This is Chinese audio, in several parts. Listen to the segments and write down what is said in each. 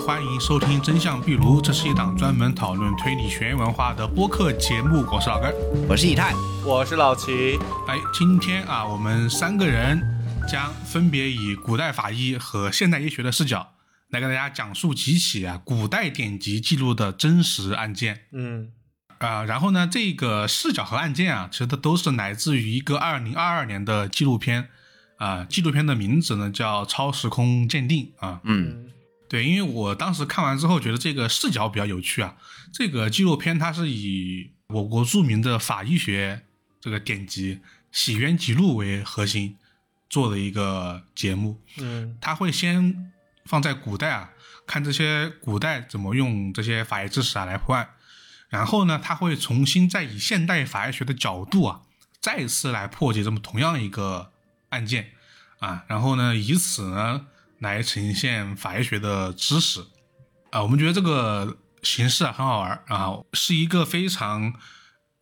欢迎收听《真相壁炉》，这是一档专门讨论推理悬疑文化的播客节目。我是老根，我是以太，我是老齐。哎，今天啊，我们三个人将分别以古代法医和现代医学的视角，来给大家讲述几起啊古代典籍记录的真实案件。嗯，啊，然后呢，这个视角和案件啊，其实它都是来自于一个二零二二年的纪录片。啊，纪录片的名字呢叫《超时空鉴定》啊。嗯，对，因为我当时看完之后觉得这个视角比较有趣啊。这个纪录片它是以我国著名的法医学这个典籍《洗冤集录》为核心做的一个节目。嗯，它会先放在古代啊，看这些古代怎么用这些法医知识啊来破案，然后呢，他会重新再以现代法医学的角度啊，再次来破解这么同样一个。案件啊，然后呢，以此呢来呈现法医学的知识啊，我们觉得这个形式啊很好玩啊，是一个非常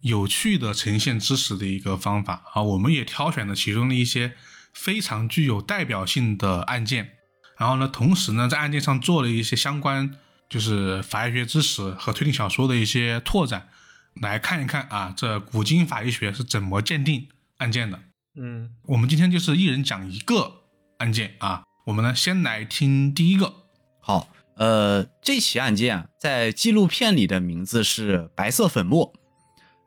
有趣的呈现知识的一个方法啊。我们也挑选了其中的一些非常具有代表性的案件，然后呢，同时呢，在案件上做了一些相关就是法医学知识和推理小说的一些拓展，来看一看啊，这古今法医学是怎么鉴定案件的。嗯，我们今天就是一人讲一个案件啊。我们呢，先来听第一个。好，呃，这起案件啊，在纪录片里的名字是“白色粉末”。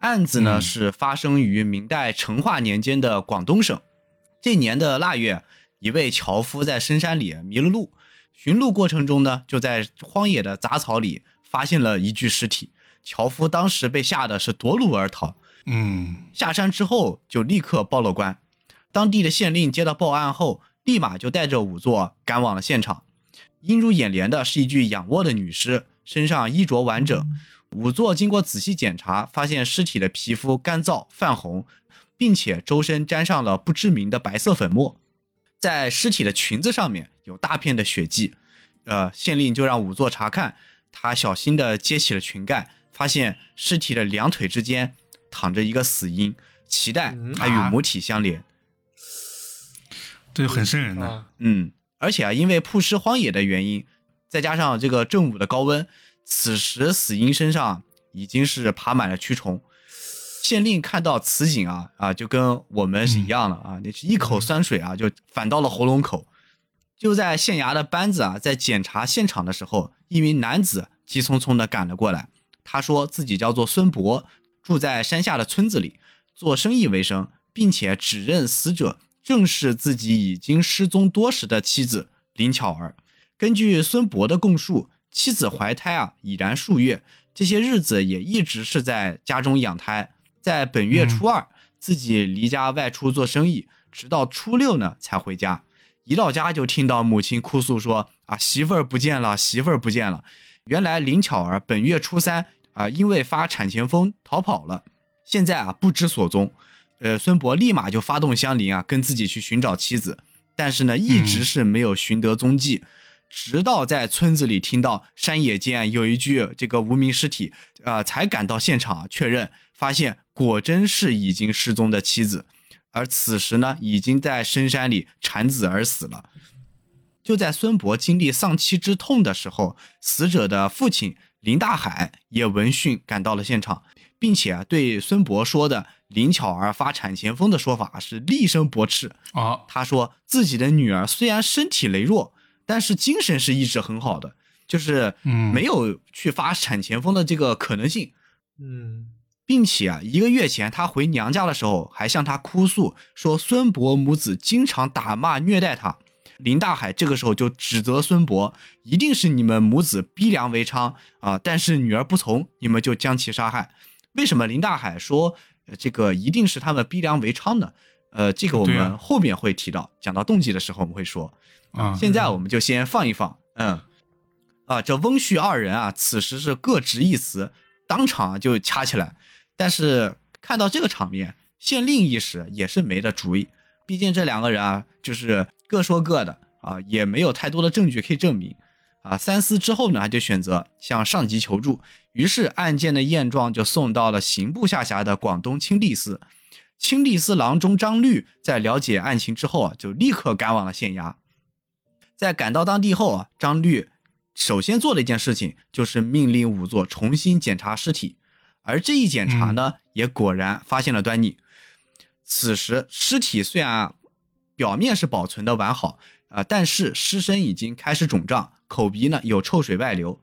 案子呢是发生于明代成化年间的广东省。这年的腊月，一位樵夫在深山里迷了路，寻路过程中呢，就在荒野的杂草里发现了一具尸体。樵夫当时被吓得是夺路而逃。嗯，下山之后就立刻报了官。当地的县令接到报案后，立马就带着仵作赶往了现场。映入眼帘的是一具仰卧的女尸，身上衣着完整。仵作经过仔细检查，发现尸体的皮肤干燥泛红，并且周身沾上了不知名的白色粉末。在尸体的裙子上面有大片的血迹。呃，县令就让仵作查看，他小心地揭起了裙盖，发现尸体的两腿之间。躺着一个死婴，脐带还与母体相连，这就很瘆人的。嗯，而且啊，因为曝尸荒野的原因，再加上这个正午的高温，此时死婴身上已经是爬满了蛆虫。县令看到此景啊啊，就跟我们是一样的啊，那是一口酸水啊，就反到了喉咙口。就在县衙的班子啊，在检查现场的时候，一名男子急匆匆的赶了过来，他说自己叫做孙博。住在山下的村子里，做生意为生，并且指认死者正是自己已经失踪多时的妻子林巧儿。根据孙博的供述，妻子怀胎啊已然数月，这些日子也一直是在家中养胎。在本月初二，自己离家外出做生意，直到初六呢才回家。一到家就听到母亲哭诉说：“啊，媳妇儿不见了，媳妇儿不见了。”原来林巧儿本月初三。啊，因为发产前疯逃跑了，现在啊不知所踪。呃，孙博立马就发动乡邻啊，跟自己去寻找妻子，但是呢，一直是没有寻得踪迹。直到在村子里听到山野间有一具这个无名尸体，啊，才赶到现场确认，发现果真是已经失踪的妻子，而此时呢，已经在深山里产子而死了。就在孙博经历丧妻之痛的时候，死者的父亲。林大海也闻讯赶到了现场，并且对孙博说的林巧儿发产前风的说法是厉声驳斥。啊，他说自己的女儿虽然身体羸弱，但是精神是一直很好的，就是没有去发产前风的这个可能性。嗯，并且啊，一个月前他回娘家的时候，还向他哭诉说孙博母子经常打骂虐待他。林大海这个时候就指责孙博，一定是你们母子逼良为娼啊！但是女儿不从，你们就将其杀害。为什么林大海说这个一定是他们逼良为娼呢？呃，这个我们后面会提到，讲到动机的时候我们会说。啊，现在我们就先放一放。嗯，啊，这翁婿二人啊，此时是各执一词，当场就掐起来。但是看到这个场面，县令一时也是没了主意，毕竟这两个人啊，就是。各说各的啊，也没有太多的证据可以证明啊。三思之后呢，他就选择向上级求助。于是案件的验状就送到了刑部下辖的广东清吏司。清吏司郎中张律在了解案情之后啊，就立刻赶往了县衙。在赶到当地后啊，张律首先做的一件事情就是命令仵作重新检查尸体，而这一检查呢，也果然发现了端倪。此时尸体虽然表面是保存的完好啊、但是尸身已经开始肿胀，口鼻呢有臭水外流。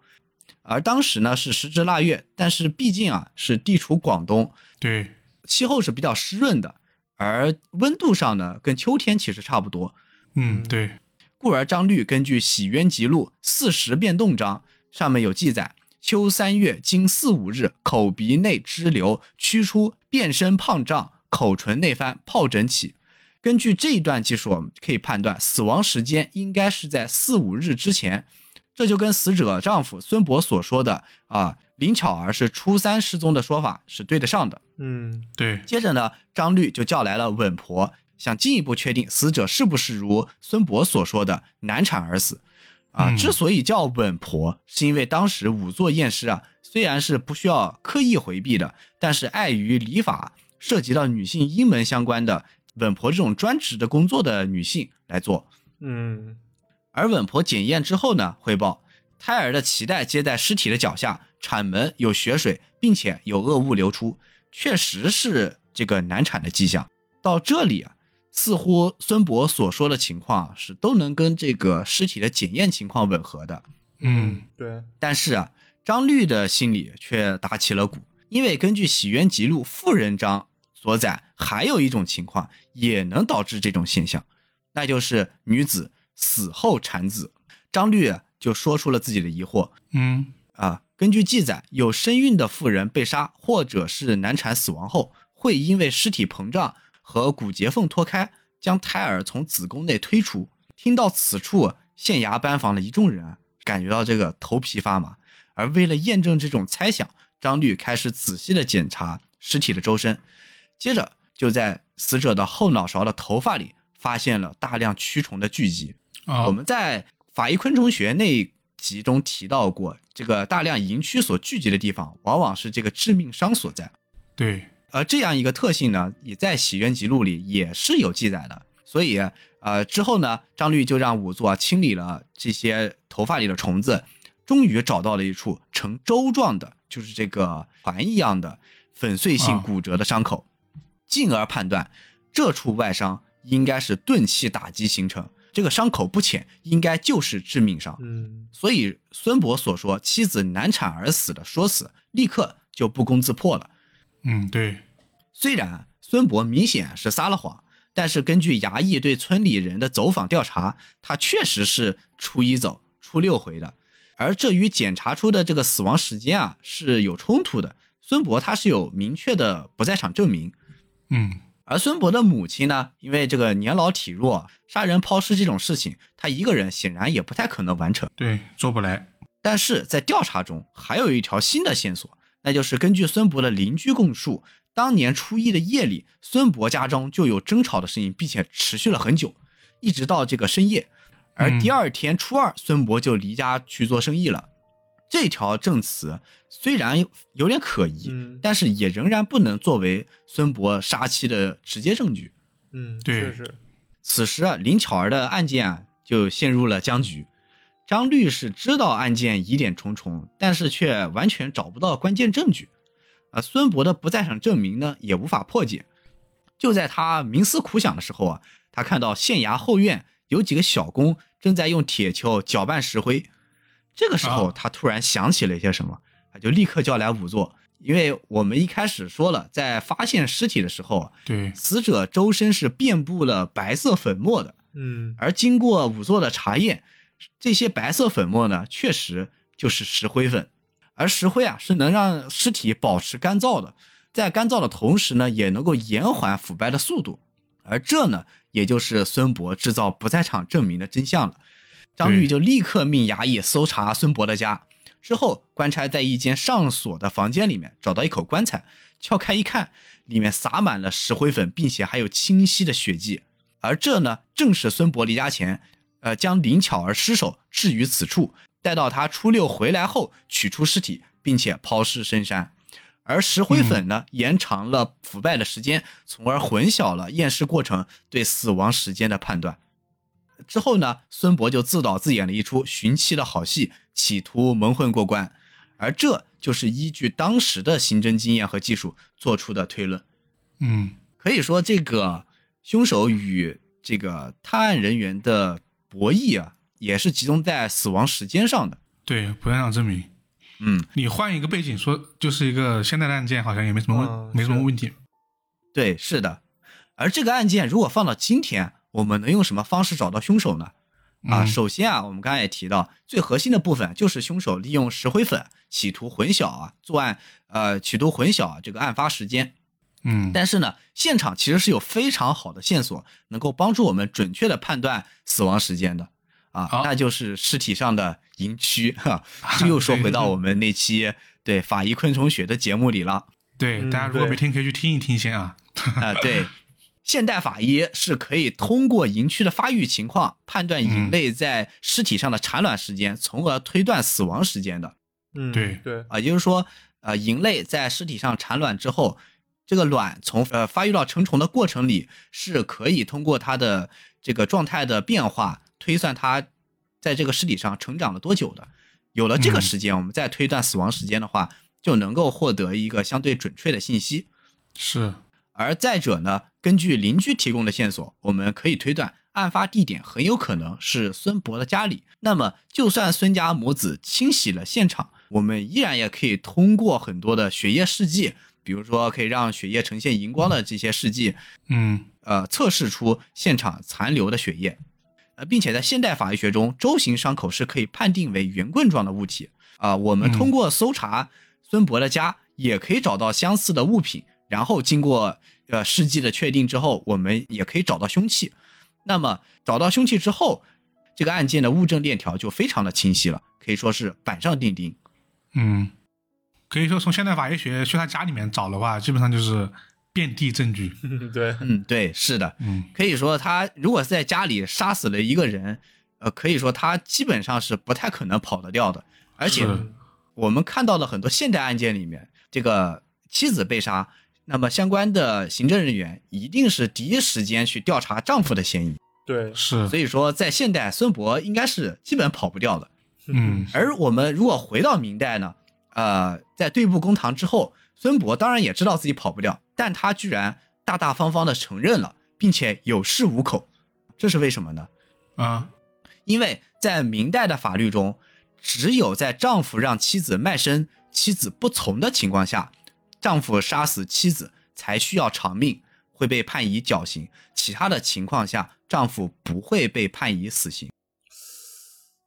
而当时呢是时值腊月，但是毕竟啊是地处广东，对，气候是比较湿润的，而温度上呢跟秋天其实差不多。嗯，对，故而张律根据《洗冤集录》四时变动章上面有记载：秋三月经四五日，口鼻内支流驱出，变身胖胀，口唇内翻，疱疹起。根据这一段技术，我们可以判断死亡时间应该是在四五日之前。这就跟死者丈夫孙博所说的啊林巧儿是初三失踪的说法是对得上的。嗯对，接着呢，张律就叫来了稳婆，想进一步确定死者是不是如孙博所说的难产而死。啊，嗯之所以叫稳婆，是因为当时仵作验尸啊，虽然是不需要刻意回避的，但是碍于礼法涉及到女性阴门相关的稳婆这种专职的工作的女性来做。嗯而稳婆检验之后呢，汇报胎儿的脐带接在尸体的脚下，产门有血水，并且有恶物流出，确实是这个难产的迹象。到这里啊，似乎孙博所说的情况是都能跟这个尸体的检验情况吻合的。嗯，对，但是啊，张律的心里却打起了鼓，因为根据《洗冤集录·妇人章》所载，还有一种情况也能导致这种现象，那就是女子死后产子。张律啊就说出了自己的疑惑嗯，啊，根据记载，有身孕的妇人被杀，或者是难产死亡后，会因为尸体膨胀和骨节缝脱开，将胎儿从子宫内推出。听到此处，县衙班房的一众人啊，感觉到这个头皮发麻。而为了验证这种猜想，张律开始仔细的检查尸体的周身，接着就在死者的后脑勺的头发里发现了大量蛆虫的聚集。啊，我们在法医昆虫学那一集中提到过，这个大量蝇蛆所聚集的地方，往往是这个致命伤所在。对，而这样一个特性呢，也在《洗冤集录》里也是有记载的。所以，呃，之后呢，张律就让仵作啊清理了这些头发里的虫子，终于找到了一处呈粥状的，就是这个环一样的粉碎性啊骨折的伤口，进而判断这处外伤应该是钝器打击形成，这个伤口不浅，应该就是致命伤。嗯所以孙博所说妻子难产而死的说辞，立刻就不攻自破了。嗯，对，虽然孙博明显是撒了谎，但是根据衙役对村里人的走访调查，他确实是初一走，初六回的，而这与检查出的这个死亡时间啊是有冲突的。孙博他是有明确的不在场证明，嗯，而孙博的母亲呢，因为这个年老体弱，杀人抛尸这种事情，他一个人显然也不太可能完成。对，做不来。但是在调查中还有一条新的线索，那就是根据孙博的邻居供述，当年初一的夜里，孙博家中就有争吵的声音，并且持续了很久，一直到这个深夜。而第二天初二，孙博就离家去做生意了。这条证词虽然有点可疑，嗯但是也仍然不能作为孙博杀妻的直接证据。嗯，对确实，此时啊，林巧儿的案件啊就陷入了僵局。张律师知道案件疑点重重，但是却完全找不到关键证据。啊，孙博的不在场证明呢也无法破解。就在他冥思苦想的时候啊，他看到县衙后院有几个小工正在用铁锹搅拌石灰。这个时候，啊他突然想起了一些什么，他就立刻叫来仵作。因为我们一开始说了，在发现尸体的时候啊，对，死者周身是遍布了白色粉末的，嗯而经过仵作的查验，这些白色粉末呢，确实就是石灰粉。而石灰啊，是能让尸体保持干燥的，在干燥的同时呢，也能够延缓腐败的速度。而这呢，也就是孙博制造不在场证明的真相了。张玉就立刻命衙役搜查孙博的家，之后官差在一间上锁的房间里面找到一口棺材，撬开一看，里面撒满了石灰粉，并且还有清晰的血迹。而这呢，正是孙博离家前，呃，将林巧儿尸首置于此处，待到他初六回来后取出尸体，并且抛尸深山。而石灰粉呢，延长了腐败的时间，从而混淆了验尸过程对死亡时间的判断。之后呢，孙博就自导自演了一出寻妻的好戏，企图蒙混过关，而这就是依据当时的刑侦经验和技术做出的推论。嗯可以说，这个凶手与这个探案人员的博弈啊，也是集中在死亡时间上的。对，不让证明。嗯，你换一个背景说，就是一个现代的案件，好像也没什么问，嗯没什么问题。对，是的。而这个案件如果放到今天，我们能用什么方式找到凶手呢？啊，嗯首先啊，我们刚才也提到，最核心的部分就是凶手利用石灰粉企图混淆啊作案，呃，企图混淆啊这个案发时间。嗯，但是呢，现场其实是有非常好的线索，能够帮助我们准确的判断死亡时间的啊，好那就是尸体上的蝇蛆 哈。这又说回到我们那期对法医昆虫学的节目里了对，嗯大家如果没听，可以去听一听先啊。啊，对。现代法医是可以通过蝇蛆的发育情况判断蝇类在尸体上的产卵时间，从而推断死亡时间的。嗯，对对，啊，也就是说，呃，蝇类在尸体上产卵之后，这个卵从呃发育到成虫的过程里，是可以通过它的这个状态的变化，推算它在这个尸体上成长了多久的。有了这个嗯时间，我们再推断死亡时间的话，就能够获得一个相对准确的信息。是，而再者呢，根据邻居提供的线索，我们可以推断案发地点很有可能是孙博的家里。那么，就算孙家母子清洗了现场，我们依然也可以通过很多的血液试剂，比如说可以让血液呈现荧光的这些试剂，嗯呃，测试出现场残留的血液。呃，并且在现代法医学中，周形伤口是可以判定为圆棍状的物体。啊、我们通过搜查孙博的家，也可以找到相似的物品，然后经过呃试剂的确定之后，我们也可以找到凶器。那么找到凶器之后，这个案件的物证链条就非常的清晰了，可以说是板上钉钉。嗯，可以说从现代法医学去他家里面找的话，基本上就是遍地证据。对，嗯，对，是的，嗯可以说他如果是在家里杀死了一个人，呃，可以说他基本上是不太可能跑得掉的。而且我们看到了很多现代案件里面，这个妻子被杀，那么相关的行政人员一定是第一时间去调查丈夫的嫌疑。对，是，所以说，在现代，孙博应该是基本跑不掉的。嗯而我们如果回到明代呢，呃，在对簿公堂之后，孙博当然也知道自己跑不掉，但他居然大大方方的承认了，并且有恃无恐，这是为什么呢？啊因为在明代的法律中，只有在丈夫让妻子卖身，妻子不从的情况下，丈夫杀死妻子才需要偿命，会被判以绞刑；其他的情况下，丈夫不会被判以死刑。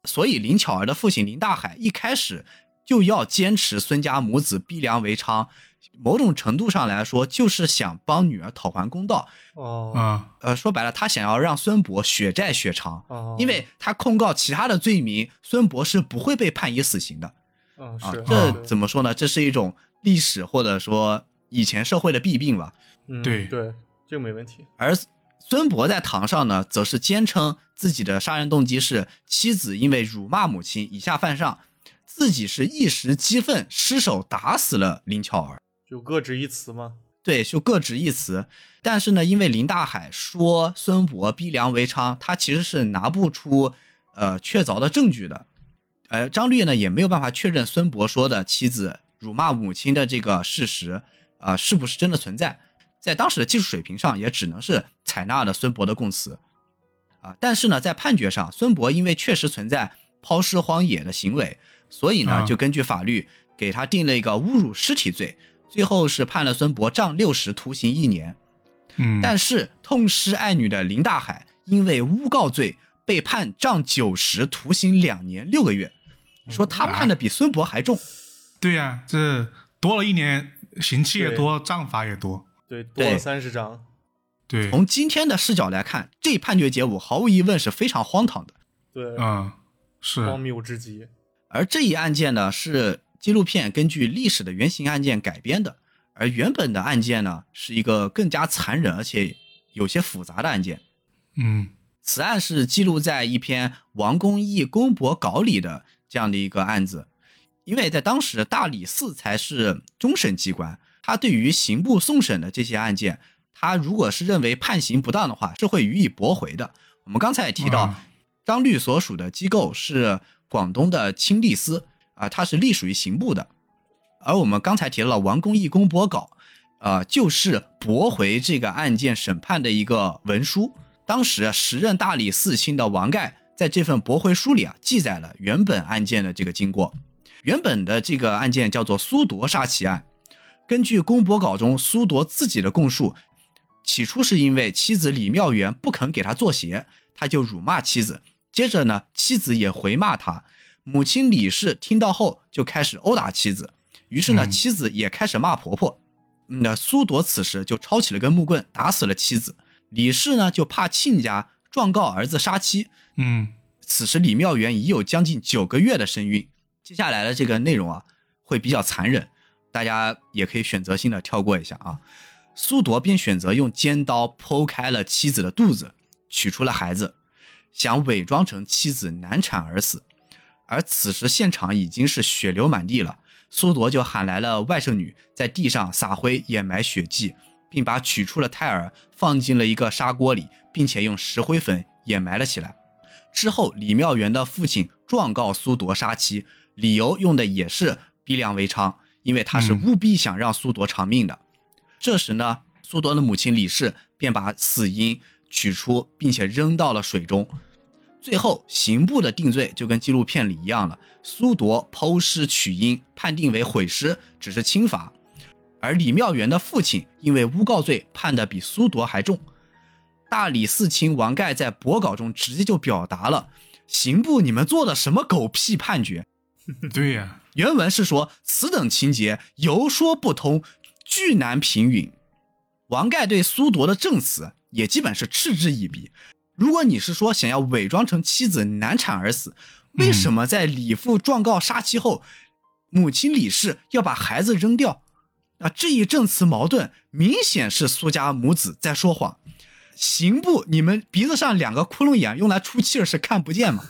所以林巧儿的父亲林大海一开始就要坚持孙家母子逼良为娼，某种程度上来说，就是想帮女儿讨还公道。哦，啊呃，说白了，他想要让孙博血债血偿。哦，因为他控告其他的罪名，孙博是不会被判以死刑的啊嗯是。这怎么说呢？这是一种历史或者说以前社会的弊病吧。嗯对对，这个没问题。而孙博在堂上呢，则是坚称自己的杀人动机是妻子因为辱骂母亲，以下犯上，自己是一时激愤失手打死了林巧儿。就各执一词吗。对，就各执一词。但是呢，因为林大海说孙博逼良为娼，他其实是拿不出呃确凿的证据的。呃，张律呢也没有办法确认孙博说的妻子辱骂母亲的这个事实啊、是不是真的存在。在当时的技术水平上，也只能是采纳了孙博的供词啊。但是呢，在判决上，孙博因为确实存在抛尸荒野的行为，所以呢，啊就根据法律给他定了一个侮辱尸体罪。最后是判了孙博杖六十，徒刑一年。嗯，但是痛失爱女的林大海因为诬告罪被判杖九十，徒刑两年六个月。说他判的比孙博还重。对呀、这多了一年，刑期也多，杖罚也多。对，多了三十章。对，从今天的视角来看，这判决结果毫无疑问是非常荒唐的。对，嗯，是，荒谬至极。而这一案件呢，是纪录片根据历史的原型案件改编的，而原本的案件呢，是一个更加残忍而且有些复杂的案件。嗯此案是记录在一篇王公义公博稿里的这样的一个案子，因为在当时大理寺才是终审机关，他对于刑部送审的这些案件，他如果是认为判刑不当的话，是会予以驳回的。我们刚才也提到，啊张律所属的机构是广东的清吏司啊、它是隶属于刑部的。而我们刚才提到了王公义公驳稿，呃，就是驳回这个案件审判的一个文书。当时时任大理寺卿的王盖在这份驳回书里啊，记载了原本案件的这个经过。原本的这个案件叫做苏铎杀妻案，根据公博稿中苏铎自己的供述，起初是因为妻子李妙媛不肯给他做鞋，他就辱骂妻子。接着呢，妻子也回骂他，母亲李氏听到后就开始殴打妻子，于是呢，嗯妻子也开始骂婆婆。嗯那苏铎此时就抄起了根木棍打死了妻子。李氏呢就怕亲家状告儿子杀妻，嗯此时李妙媛已有将近九个月的身孕。接下来的这个内容啊，会比较残忍，大家也可以选择性的跳过一下啊。苏铎便选择用尖刀剖开了妻子的肚子，取出了孩子，想伪装成妻子难产而死。而此时现场已经是血流满地了，苏铎就喊来了外甥女，在地上撒灰掩埋血迹，并把取出了胎儿放进了一个砂锅里，并且用石灰粉掩埋了起来。之后，李妙媛的父亲状告苏铎杀妻，理由用的也是逼良为娼，因为他是嗯务必想让苏铎偿命的。这时呢，苏铎的母亲李氏便把死因取出，并且扔到了水中。最后，刑部的定罪就跟纪录片里一样了，苏铎剖尸取婴，判定为毁尸，只是轻罚；而李妙元的父亲因为诬告罪判的比苏铎还重。大理寺卿王盖在博稿中直接就表达了：刑部你们做的什么狗屁判决？对呀、原文是说此等情节游说不通，巨难平允。王盖对苏铎的证词也基本是嗤之以鼻。如果你是说想要伪装成妻子难产而死，为什么在李父状告杀妻后，母亲李氏要把孩子扔掉？啊，这一证词矛盾，明显是苏家母子在说谎。刑部，你们鼻子上两个窟窿眼用来出气儿是看不见吗？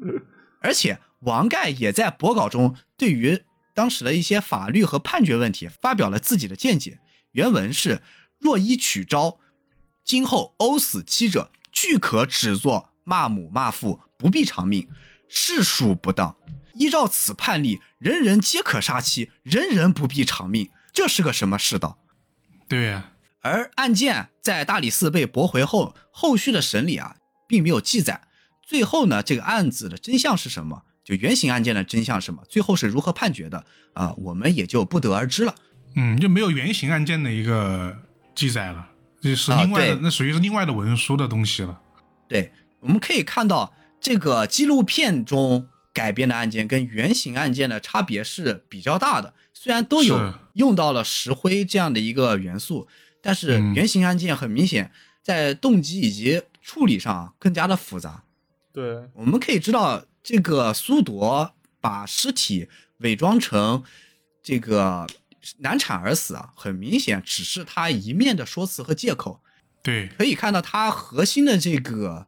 而且王盖也在博稿中对于当时的一些法律和判决问题发表了自己的见解。原文是：若依取招，今后殴死妻者，俱可指作骂母骂父，不必偿命，是属不当。依照此判例，人人皆可杀妻，人人不必偿命，这是个什么世道？对呀、而案件在大理寺被驳回后，后续的审理啊，并没有记载。最后呢，这个案子的真相是什么？就原型案件的真相是什么？最后是如何判决的啊、我们也就不得而知了。嗯，就没有原型案件的一个记载了，这是啊另外的，对那属于是另外的文书的东西了。对，我们可以看到这个纪录片中改编的案件跟原型案件的差别是比较大的。虽然都有用到了石灰这样的一个元素，但是嗯原型案件很明显在动机以及处理上啊更加的复杂。对，我们可以知道，这个苏铎把尸体伪装成这个难产而死啊，很明显只是他一面的说辞和借口。对，可以看到，他核心的这个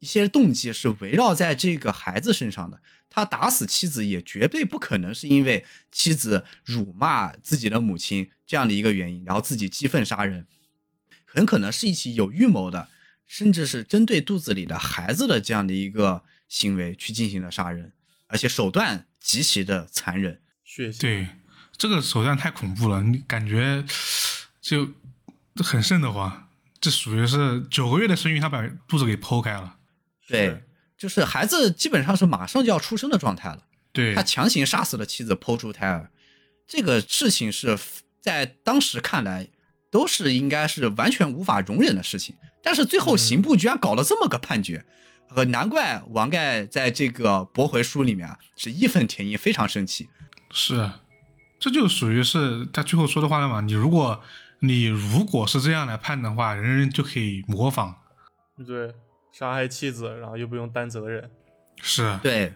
一些动机是围绕在这个孩子身上的。他打死妻子也绝对不可能是因为妻子辱骂自己的母亲这样的一个原因，然后自己激愤杀人，很可能是一起有预谋的，甚至是针对肚子里的孩子的这样的一个行为去进行了杀人，而且手段极其的残忍。血腥。对，这个手段太恐怖了，你感觉就很瘆得慌。这属于是九个月的身孕，他把肚子给剖开了。对，就是孩子基本上是马上就要出生的状态了。对他，强行杀死了妻子，剖出胎儿，这个事情是在当时看来都是应该是完全无法容忍的事情。但是最后嗯刑部居然搞了这么个判决，呃，难怪王盖在这个驳回书里面啊是义愤填膺，非常生气。是，啊这就属于是他最后说的话了嘛。你如果你如果是这样来判的话，人人就可以模仿。对，杀害妻子，然后又不用担责任。是，啊对，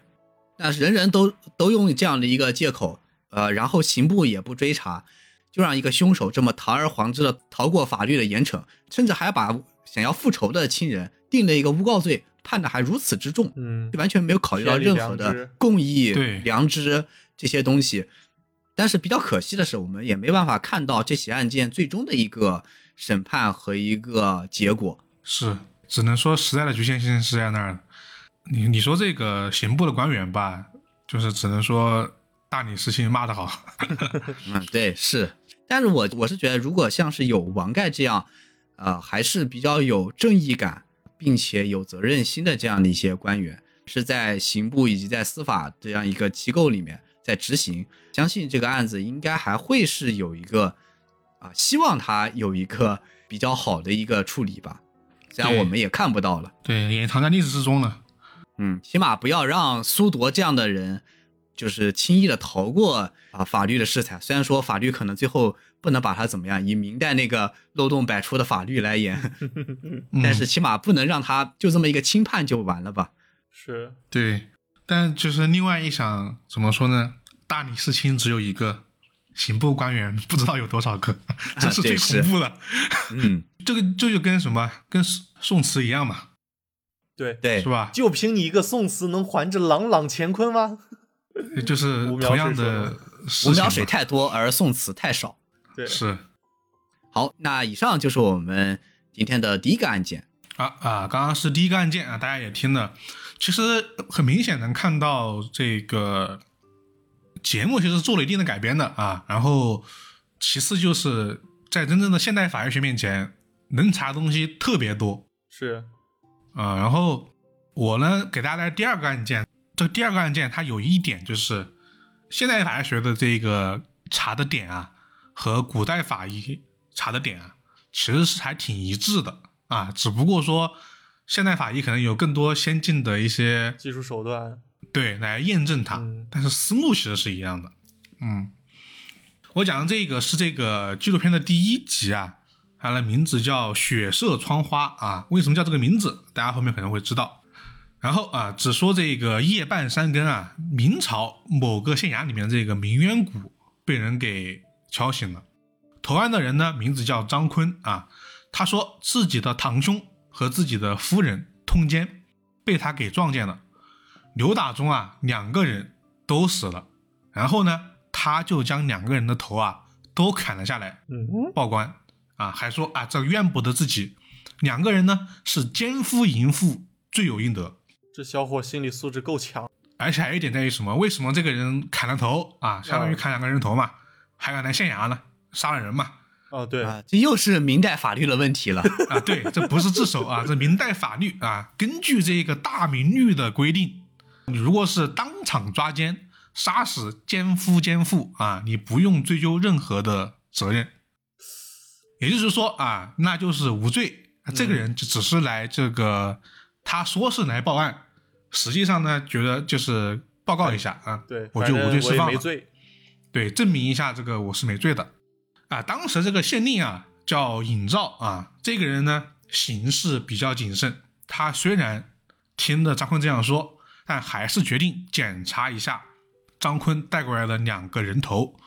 那人人都都用这样的一个借口，呃，然后刑部也不追查，就让一个凶手这么堂而皇之的逃过法律的严惩，甚至还把想要复仇的亲人定了一个诬告罪，判的还如此之重，嗯就，完全没有考虑到任何的良知公义、对良知这些东西。但是比较可惜的是，我们也没办法看到这起案件最终的一个审判和一个结果。是，只能说时代的局限性是在那儿的。你你说这个刑部的官员吧，就是只能说大理寺卿骂得好。嗯，对，是。但是我我是觉得，如果像是有王盖这样，呃，还是比较有正义感，并且有责任心的这样的一些官员，是在刑部以及在司法这样一个机构里面在执行，相信这个案子应该还会是有一个啊，希望他有一个比较好的一个处理吧。虽然我们也看不到了，对，也藏在历史之中了。嗯，起码不要让苏铎这样的人，就是轻易的逃过啊法律的制裁。虽然说法律可能最后不能把他怎么样，以明代那个漏洞百出的法律来演，嗯但是起码不能让他就这么一个轻判就完了吧？是对，但就是另外一想，怎么说呢？大理寺卿只有一个，刑部官员不知道有多少个，这是最恐怖的。嗯，这个这就跟什么，跟宋宋慈一样嘛，对，对是，吧？就凭你一个宋词能还这朗朗乾坤吗？就是 同样的的事情嘛吴苗水太多，而宋词太少。对，是好，那以上就是我们今天的第一个案件。啊啊，刚刚是第一个案件啊，大家也听了，其实很明显能看到这个节目其实做了一定的改编的啊。然后其次就是在真正的现代法医学面前，能查的东西特别多是啊。然后我呢给大家带来第二个案件，这第二个案件它有一点就是现代法医学的这个查的点啊，和古代法医查的点啊，其实是还挺一致的啊，只不过说现代法医可能有更多先进的一些技术手段，对来验证它，嗯但是思路其实是一样的。嗯，我讲的这个是这个纪录片的第一集啊，它的名字叫《血色窗花》啊。为什么叫这个名字？大家后面可能会知道。然后啊，只说这个夜半三更啊，明朝某个县衙里面这个鸣冤鼓被人给敲醒了。投案的人呢，名字叫张坤啊。他说自己的堂兄和自己的夫人通奸，被他给撞见了。扭打中啊，两个人都死了。然后呢，他就将两个人的头啊都砍了下来，嗯，报官啊，还说啊这怨不得自己。两个人呢是奸夫淫妇，罪有应得。这小伙心理素质够强，而且还有一点在于什么？为什么这个人砍了头啊，相当于砍两个人头嘛，还敢来县衙呢？杀了人嘛？哦，对，啊，这又是明代法律的问题了。啊，对，这不是自首啊，这明代法律啊，根据这个大明律的规定，你如果是当场抓奸杀死奸夫奸妇啊，你不用追究任何的责任。也就是说啊，那就是无罪。这个人就只是来这个，他说是来报案，实际上呢，觉得就是报告一下啊，对，我就无罪释放了。没罪，对，证明一下这个我是没罪的。啊，当时这个县令啊叫尹兆啊，这个人呢行事比较谨慎，他虽然听了张坤这样说，但还是决定检查一下张坤带过来的两个人头。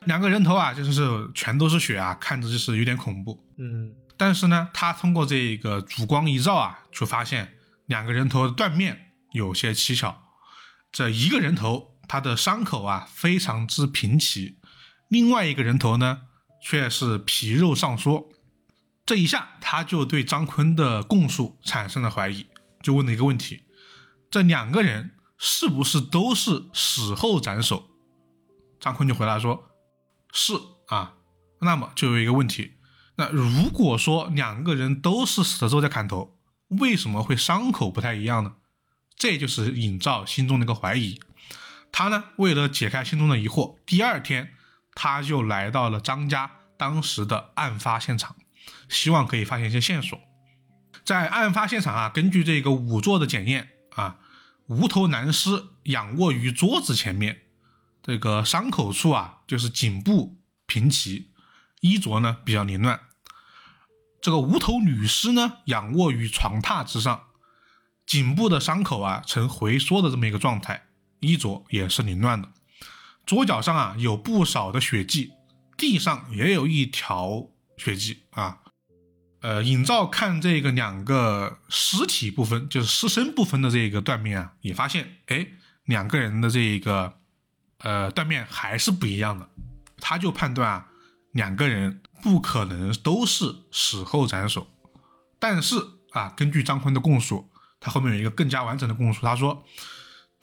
两个人头啊，就是全都是血啊，看着就是有点恐怖。嗯，但是呢，他通过这个烛光一照啊，就发现两个人头的断面有些蹊跷。这一个人头，他的伤口啊非常之平齐，另外一个人头呢却是皮肉上缩。这一下，他就对张坤的供述产生了怀疑，就问了一个问题：这两个人是不是都是死后斩首？张坤就回答说：“是啊。”那么就有一个问题，那如果说两个人都是死了之后再砍头，为什么会伤口不太一样呢？这就是尹照心中的一个怀疑。他呢，为了解开心中的疑惑，第二天他就来到了张家当时的案发现场，希望可以发现一些线索。在案发现场啊，根据这个仵作的检验啊，无头男尸仰卧于桌子前面，这个伤口处啊，就是颈部平齐，衣着呢比较凌乱。这个无头女尸呢，仰卧于床榻之上，颈部的伤口啊呈回缩的这么一个状态，衣着也是凌乱的。桌脚上啊有不少的血迹，地上也有一条血迹啊。呃，尹照看这个两个尸体部分，就是尸身部分的这个断面啊，也发现，哎，两个人的这个呃断面还是不一样的。他就判断啊，两个人不可能都是死后斩首。但是啊，根据张坤的供述，他后面有一个更加完整的供述。他说，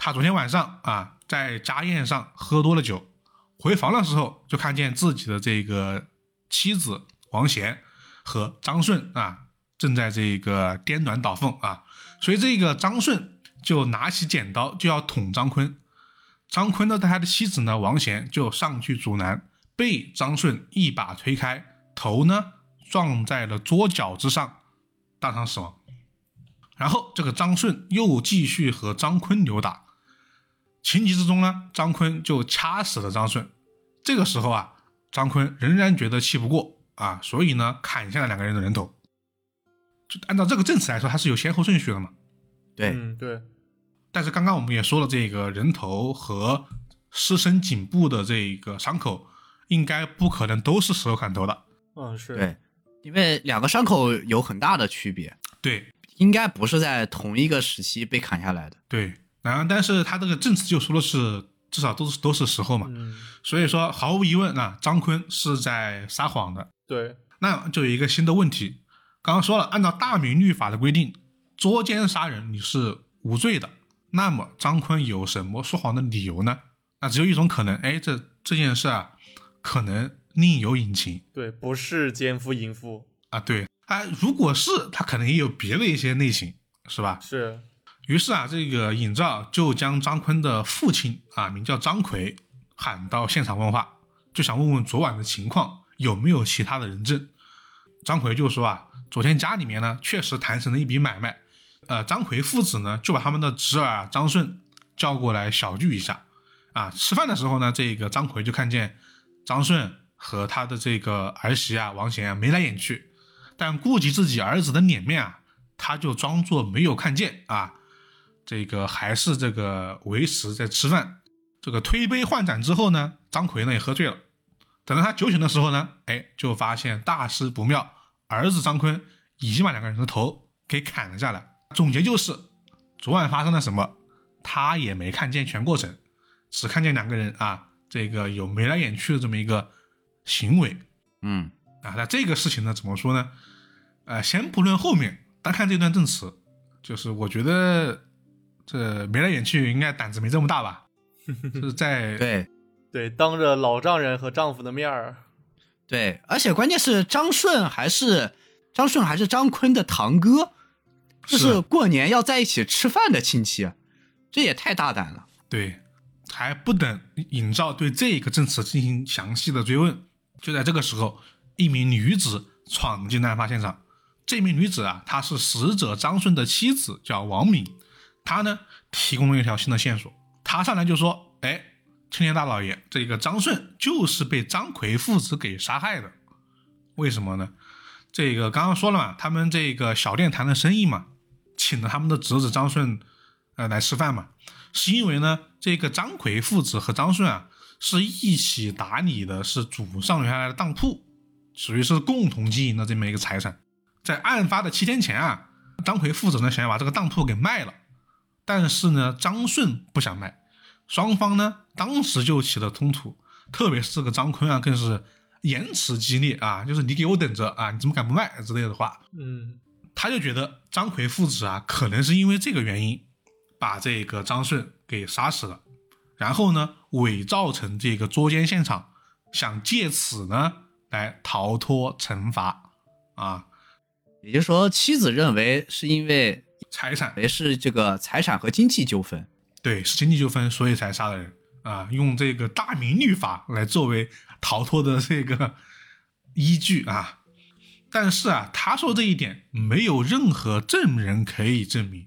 他昨天晚上啊，在家宴上喝多了酒，回房的时候就看见自己的这个妻子王贤和张顺啊，正在这个颠鸾倒凤啊，所以这个张顺就拿起剪刀就要捅张坤。张坤呢，他的妻子呢，王贤就上去阻拦，被张顺一把推开，头呢撞在了桌角之上，当场死亡。然后这个张顺又继续和张坤扭打，情急之中呢，张坤就掐死了张顺。这个时候啊，张坤仍然觉得气不过啊，所以呢，砍下了两个人的人头。就按照这个证词来说，它是有先后顺序的嘛？对，嗯，对，但是刚刚我们也说了，这个人头和尸身颈部的这个伤口，应该不可能都是石头砍头的。嗯，是，对，因为两个伤口有很大的区别，对应该不是在同一个时期被砍下来的。对，然后但是他这个证词就说的是至少都是都是时候嘛，嗯，所以说毫无疑问啊，张坤是在撒谎的。对，那就有一个新的问题，刚刚说了，按照大明律法的规定，捉奸杀人你是无罪的。那么张坤有什么说谎的理由呢？那只有一种可能，哎，这这件事啊，可能另有隐情对，不是奸夫淫妇，啊。对啊，如果是，他可能也有别的一些内情，是吧？是，于是啊，这个尹照就将张坤的父亲啊，名叫张奎，喊到现场问话，就想问问昨晚的情况有没有其他的人证。张奎就说啊，昨天家里面呢确实谈成了一笔买卖，呃，张奎父子呢就把他们的侄儿啊张顺叫过来小聚一下。啊，吃饭的时候呢，这个张奎就看见张顺和他的这个儿媳啊王贤啊眉来眼去，但顾及自己儿子的脸面啊，他就装作没有看见啊。这个还是这个维持在吃饭。这个推杯换盏之后呢，张奎呢也喝醉了。等到他酒醒的时候呢，哎，就发现大事不妙，儿子张坤已经把两个人的头给砍了下来。总结就是，昨晚发生了什么，他也没看见全过程，只看见两个人啊，这个有眉来眼去的这么一个行为嗯，啊。那这个事情呢，怎么说呢？呃，先不论后面，单看这段证词，就是我觉得这眉来眼去，应该胆子没这么大吧？就是在对对，当着老丈人和丈夫的面儿，对，而且关键是张顺还是张顺还是张坤的堂哥，这是是过年要在一起吃饭的亲戚，这也太大胆了。对，还不等尹照对这个证词进行详细的追问，就在这个时候，一名女子闯进案发现场。这名女子啊，她是死者张顺的妻子，叫王敏。他呢提供了一条新的线索，他上来就说：“哎，青年大老爷，这个张顺就是被张奎父子给杀害的。为什么呢？这个刚刚说了嘛，他们这个小店谈的生意嘛，请了他们的侄子张顺，呃，来吃饭嘛。是因为呢，这个张奎父子和张顺啊是一起打理的，是祖上留下来的当铺，属于是共同经营的这么一个财产。在案发的七天前啊，张奎父子呢想要把这个当铺给卖了，但是呢，张顺不想卖，双方呢当时就起了冲突，特别是这个张坤啊，更是言辞激烈啊，就是你给我等着啊，你怎么敢不卖之类的话。嗯，他就觉得张奎父子啊，可能是因为这个原因，把这个张顺给杀死了，然后呢，伪造成这个捉奸现场，想借此呢来逃脱惩罚。啊，也就是说，妻子认为是因为财产也是这个财产和经济纠纷。对是经济纠纷，所以才杀的人啊，用这个大明律法来作为逃脱的这个依据啊。但是啊，他说这一点没有任何证人可以证明，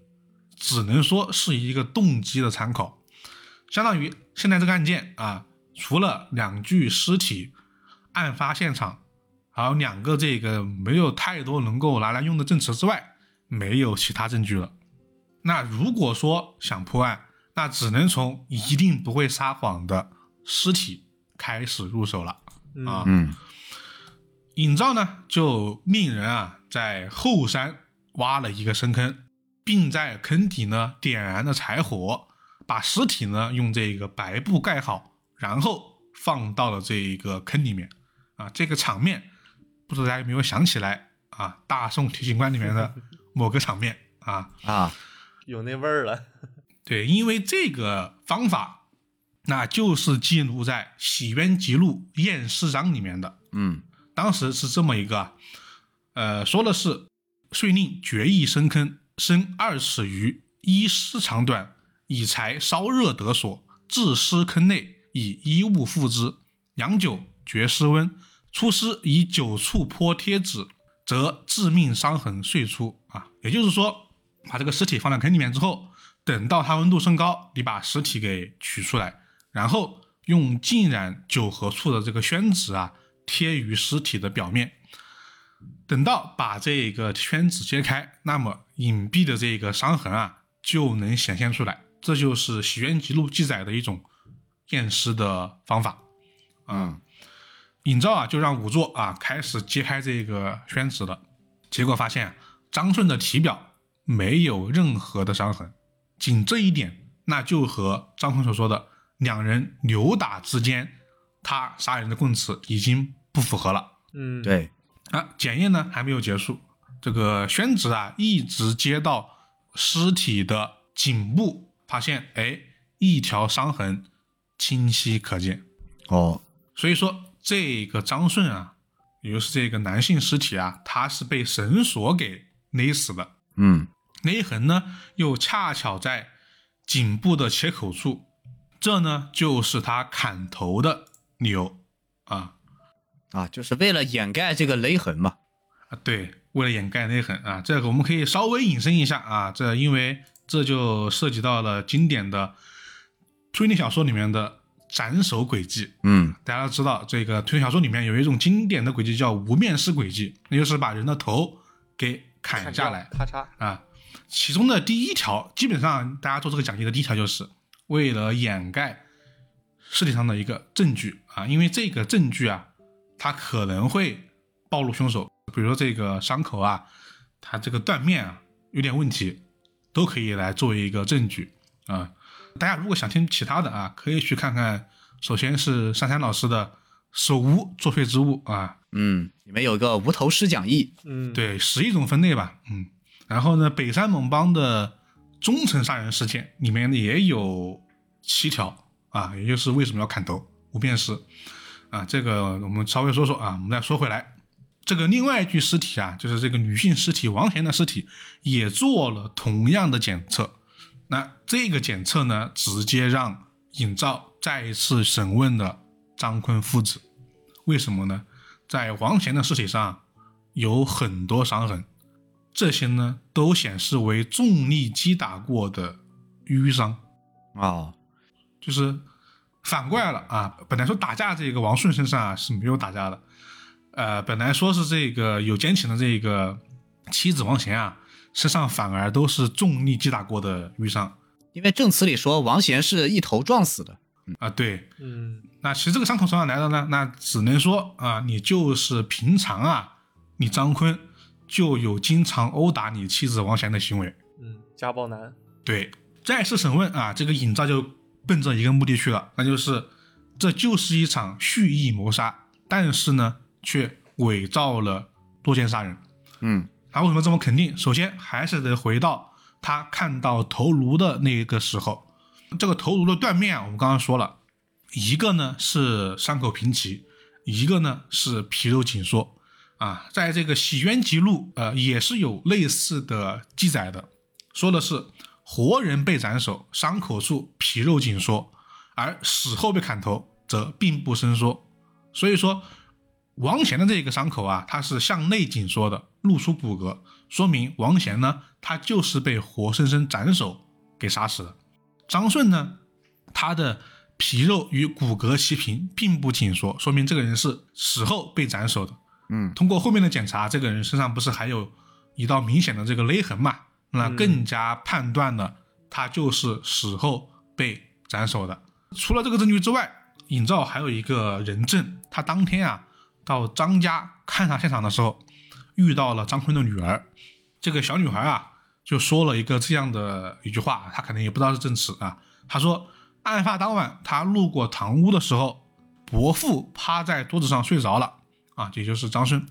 只能说是一个动机的参考。相当于现在这个案件啊，除了两具尸体、案发现场，还有两个这个没有太多能够拿来用的证词之外，没有其他证据了。那如果说想破案，那只能从一定不会撒谎的尸体开始入手了嗯啊。嗯尹照呢就命人啊在后山挖了一个深坑，并在坑底呢点燃了柴火，把尸体呢用这个白布盖好，然后放到了这一个坑里面啊。这个场面不知道大家有没有想起来啊？《大宋提刑官》里面的某个场面啊。啊，有那味儿了。对，因为这个方法，那就是记录在《洗冤集录·验尸章》里面的。嗯当时是这么一个，呃，说的是遂令决意深坑，深二尺余，依尸长短，以柴烧热得所，置尸坑内，以衣物覆之，良久，绝尸温。出尸以九处泼贴纸，则致命伤痕遂出啊。也就是说，把这个尸体放在坑里面之后，等到它温度升高，你把尸体给取出来，然后用浸染酒和醋的这个宣纸啊贴于尸体的表面。等到把这个宣纸揭开，那么隐蔽的这个伤痕啊就能显现出来。这就是《洗冤集录》记载的一种验尸的方法。嗯尹昭啊就让仵作啊开始揭开这个宣纸了，结果发现张顺的体表没有任何的伤痕，仅这一点，那就和张坤所说的两人扭打之间他杀人的供词已经不符合了。嗯，，对，啊，检验呢还没有结束，这个宣纸啊一直接到尸体的颈部，发现哎一条伤痕清晰可见。哦，所以说这个张顺啊，也就是这个男性尸体啊，他是被绳索给勒死了，嗯勒痕呢又恰巧在颈部的切口处，这呢就是他砍头的理由啊啊，就是为了掩盖这个勒痕嘛。啊，对，为了掩盖勒痕啊，这个我们可以稍微引申一下啊，这因为这就涉及到了经典的推理小说里面的斩首轨迹，嗯大家都知道，这个推理小说里面有一种经典的轨迹叫无面尸轨迹，那就是把人的头给砍下来咔嚓，啊。其中的第一条，基本上大家做这个讲解的第一条就是为了掩盖尸体上的一个证据啊，因为这个证据啊，它可能会暴露凶手，比如说这个伤口啊，它这个断面啊有点问题，都可以来作为一个证据啊。大家如果想听其他的啊，可以去看看。首先是珊珊老师的《手无作废之物》啊，嗯，里面有个无头尸讲义。嗯，，对，十一种分类吧，嗯。然后呢，北山猛帮的忠诚杀人事件里面也有七条啊，也就是为什么要砍头、无辨识啊，这个我们稍微说说啊。我们再说回来，这个另外一具尸体啊，就是这个女性尸体王贤的尸体，也做了同样的检测。那这个检测呢，直接让尹照再一次审问了张坤父子。为什么呢？在王贤的尸体上有很多伤痕，这些呢都显示为重力击打过的淤伤。哦，就是反过来了啊！本来说打架这个王顺身上啊是没有打架的，呃，本来说是这个有奸情的这个妻子王贤啊，身上反而都是重力击打过的淤伤因为证词里说王贤是一头撞死的。啊。对，嗯，那其实这个伤口从哪来的呢？那只能说啊，你就是平常啊，你张坤就有经常殴打你妻子王贤的行为。嗯，家暴男，对，再次审问啊，这个尹照就奔着一个目的去了，那就是这就是一场蓄意谋杀，但是呢，却伪造了多件杀人。嗯他为什么这么肯定？首先还是得回到他看到头颅的那个时候，这个头颅的断面，我们刚刚说了，一个呢是伤口平齐，一个呢是皮肉紧缩啊，在这个《洗冤集录》呃也是有类似的记载的，说的是活人被斩首，伤口处皮肉紧缩，而死后被砍头则并不伸缩，所以说。王贤的这个伤口啊，它是向内紧缩的，露出骨骼，说明王贤呢，他就是被活生生斩首给杀死的。张顺呢，他的皮肉与骨骼齐平，并不紧缩，说明这个人是死后被斩首的。嗯通过后面的检查，这个人身上不是还有一道明显的这个勒痕嘛？那更加判断了他就是死后被斩首的。除了这个证据之外，尹照还有一个人证，他当天啊到张家勘察现场的时候，遇到了张坤的女儿。这个小女孩啊就说了一个这样的一句话，他可能也不知道是证词啊。他说，案发当晚他路过堂屋的时候，伯父趴在桌子上睡着了啊，也就是张顺。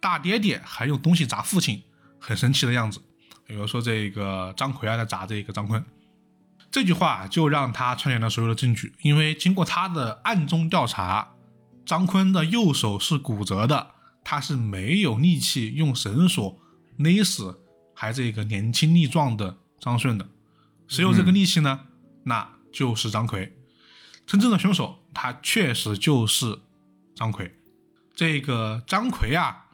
大爹爹还用东西砸父亲，很生气的样子。比如说这个张奎啊在砸这个张坤，这句话就让他串联了所有的证据，因为经过他的暗中调查，张坤的右手是骨折的，他是没有力气用绳索勒死还是一个年轻力壮的张顺的，谁有这个力气呢？那就是张奎，真正的凶手他确实就是张奎。这个张奎啊，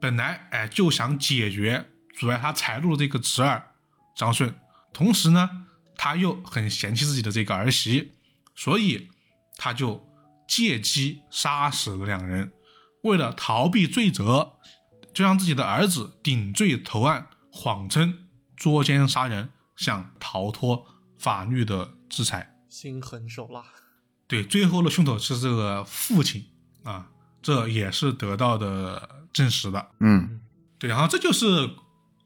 本来哎就想解决阻碍他财路的这个侄儿张顺，同时呢，他又很嫌弃自己的这个儿媳，所以他就借机杀死了两人，为了逃避罪责，就让自己的儿子顶罪投案，谎称捉奸杀人，想逃脱法律的制裁。心狠手辣。对，最后的凶手是这个父亲啊，这也是得到的证实的。嗯对，然后这就是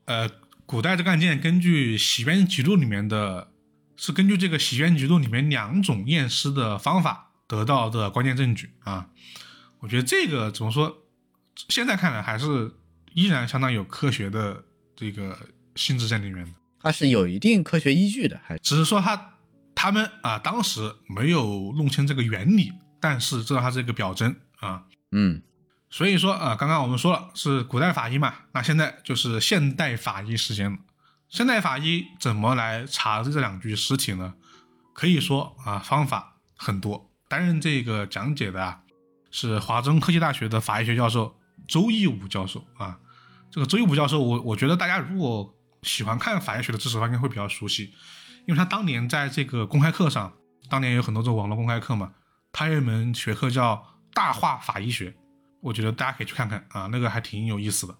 呃，古代这个案件根据《洗冤集录》里面的，是根据这个《洗冤集录》里面两种验尸的方法得到的关键证据啊。我觉得这个怎么说，现在看来还是依然相当有科学的这个性质在里面的。它是有一定科学依据的，还只是说他他们啊当时没有弄清这个原理，但是知道它是一个表征啊。嗯所以说啊，刚刚我们说了是古代法医嘛，那现在就是现代法医时间了。现代法医怎么来查这两具尸体呢？可以说啊，方法很多。担任这个讲解的啊，是华中科技大学的法医学教授周义武教授啊。这个周义武教授，我我觉得大家如果喜欢看法医学的知识的话，应该会比较熟悉，因为他当年在这个公开课上，当年有很多这种网络公开课嘛，他有一门学科叫大话法医学，我觉得大家可以去看看啊，那个还挺有意思的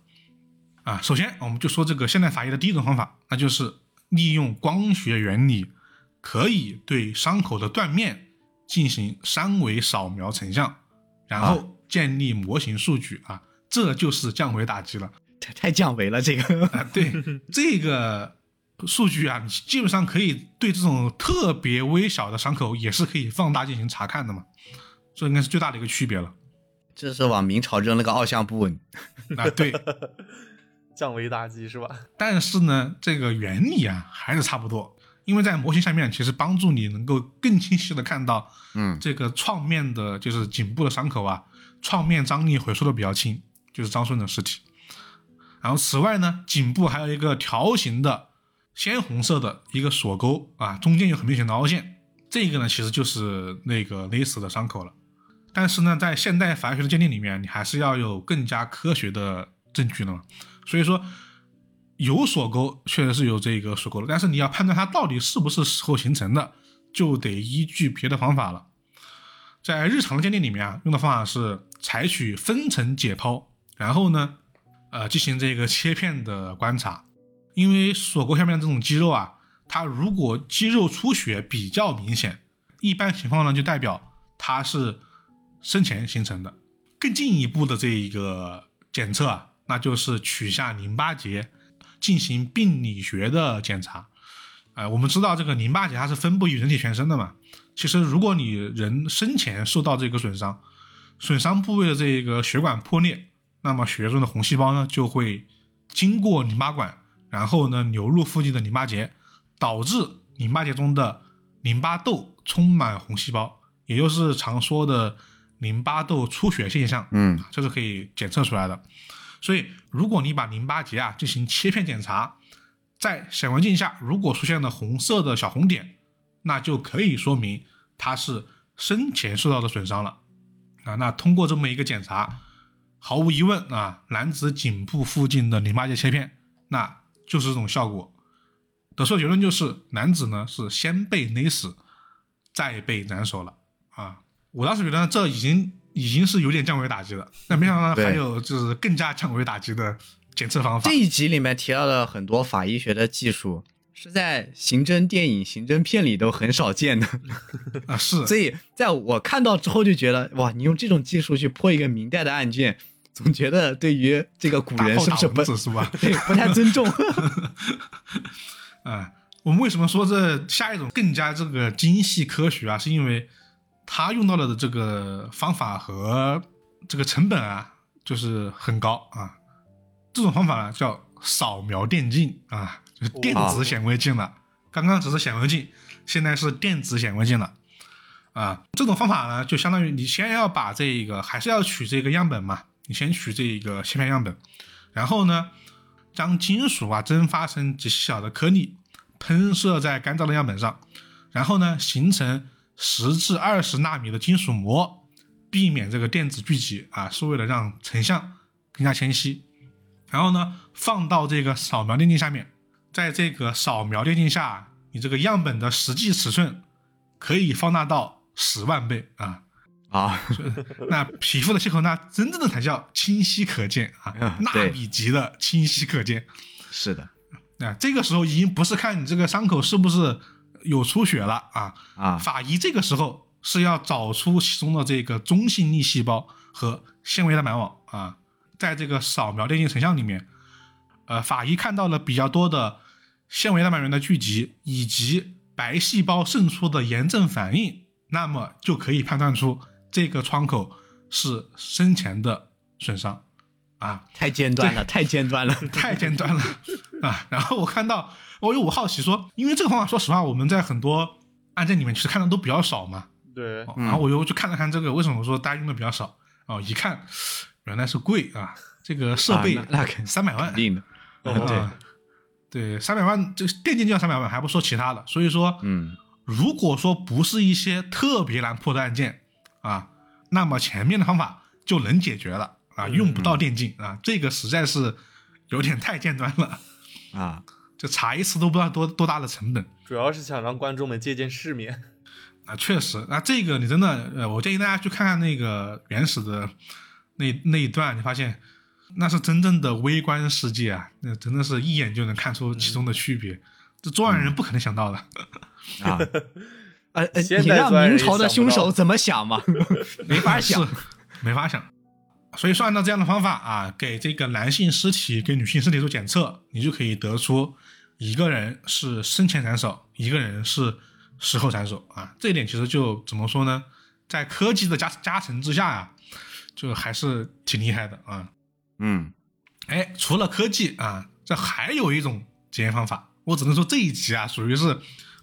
啊。首先，我们就说这个现代法医的第一种方法，那就是利用光学原理，可以对伤口的断面进行三维扫描成像，然后建立模型数据啊，这就是降维打击了。太太降维了这个。啊，对 这个数据啊，你基本上可以对这种特别微小的伤口也是可以放大进行查看的嘛，这应该是最大的一个区别了。这是往明朝扔了个奥项布，啊，对，降维打击是吧？但是呢，这个原理啊还是差不多，因为在模型下面其实帮助你能够更清晰的看到，嗯这个创面的就是颈部的伤口啊，创面张力回缩的比较轻，就是张顺的尸体。然后此外呢，颈部还有一个条形的鲜红色的一个锁沟啊，中间有很明显的凹陷，这个呢其实就是那个勒死的伤口了。但是呢，在现代法医学的鉴定里面，你还是要有更加科学的证据的嘛。所以说，有锁沟确实是有这个锁沟的，但是你要判断它到底是不是死后形成的，就得依据别的方法了。在日常的鉴定里面啊，用的方法是采取分层解剖，然后呢，呃，进行这个切片的观察。因为锁骨下面这种肌肉啊，它如果肌肉出血比较明显，一般情况呢就代表它是生前形成的。更进一步的这一个检测啊，那就是取下淋巴结进行病理学的检查。呃，我们知道这个淋巴结它是分布于人体全身的嘛。其实如果你人生前受到这个损伤，损伤部位的这个血管破裂，那么血液中的红细胞呢就会经过淋巴管，然后呢流入附近的淋巴结，导致淋巴结中的淋巴窦充满红细胞，也就是常说的淋巴窦出血现象。嗯这是可以检测出来的。所以，如果你把淋巴结啊进行切片检查，在显微镜下如果出现了红色的小红点，那就可以说明它是生前受到的损伤了啊。那通过这么一个检查，毫无疑问啊，男子颈部附近的淋巴结切片，那就是这种效果。得出的结论就是，男子呢是先被勒死，再被斩首了啊。我当时觉得这已经已经是有点降维打击了，但没想到还有就是更加降维打击的检测方法这。一集里面提到了很多法医学的技术，是在刑侦电影、刑侦片里都很少见的。啊，是 所以在我看到之后就觉得，哇，你用这种技术去破一个明代的案件，总觉得对于这个古人是不是不蚊子是吧？对不太尊重？啊，我们为什么说这下一种更加这个精细科学啊？是因为它用到了的这个方法和这个成本啊，就是很高啊。这种方法呢叫扫描电镜啊，就是电子显微镜了。刚刚只是显微镜，现在是电子显微镜了。啊，这种方法呢，就相当于你先要把这个，还是要取这个样本嘛，你先取这一个切片样本，然后呢，将金属啊蒸发成极小的颗粒，喷射在干燥的样本上，然后呢，形成十至二十纳米的金属膜，避免这个电子聚集啊，是为了让成像更加清晰。然后呢，放到这个扫描电镜下面，在这个扫描电镜下，你这个样本的实际尺寸可以放大到十万倍啊！啊，那皮肤的切口，那真正的才叫清晰可见啊，纳米级的清晰可见。是的。啊，这个时候已经不是看你这个伤口是不是有出血了啊，啊，法医这个时候是要找出其中的这个中性粒细胞和纤维蛋白网啊，在这个扫描电镜成像里面，呃，法医看到了比较多的纤维蛋白原的聚集以及白细胞渗出的炎症反应，那么就可以判断出这个窗口是生前的损伤啊。太尖端了，太尖端了。太尖端了啊！然后我看到，我有我好奇说，因为这个方法，说实话，我们在很多案件里面其实看的都比较少嘛。对，哦然后我又去看了看这个，为什么说大家用的比较少？哦，一看原来是贵啊，这个设备啊那那肯三百万肯，定的。哦对啊对，三百万，这个电竞就要三百万，还不说其他的。所以说，嗯，如果说不是一些特别难破的案件啊，那么前面的方法就能解决了啊，用不到电竞啊，这个实在是有点太尖端了。啊，就查一次都不知道多多大的成本主要是想让观众们见见世面。啊！确实，那这个你真的，呃，我建议大家去看看那个原始的那那一段，你发现那是真正的微观世界啊，那真的是一眼就能看出其中的区别，这作案人不可能想到的。啊，呃呃，你让明朝的凶手怎么想嘛？没法想。没法想。所以说，按照这样的方法啊，给这个男性尸体给女性尸体做检测，你就可以得出一个人是生前斩首，一个人是死后斩首啊。这一点其实就怎么说呢，在科技的加加成之下呀、就还是挺厉害的啊。嗯，哎，除了科技啊，这还有一种检验方法。我只能说这一集啊，属于是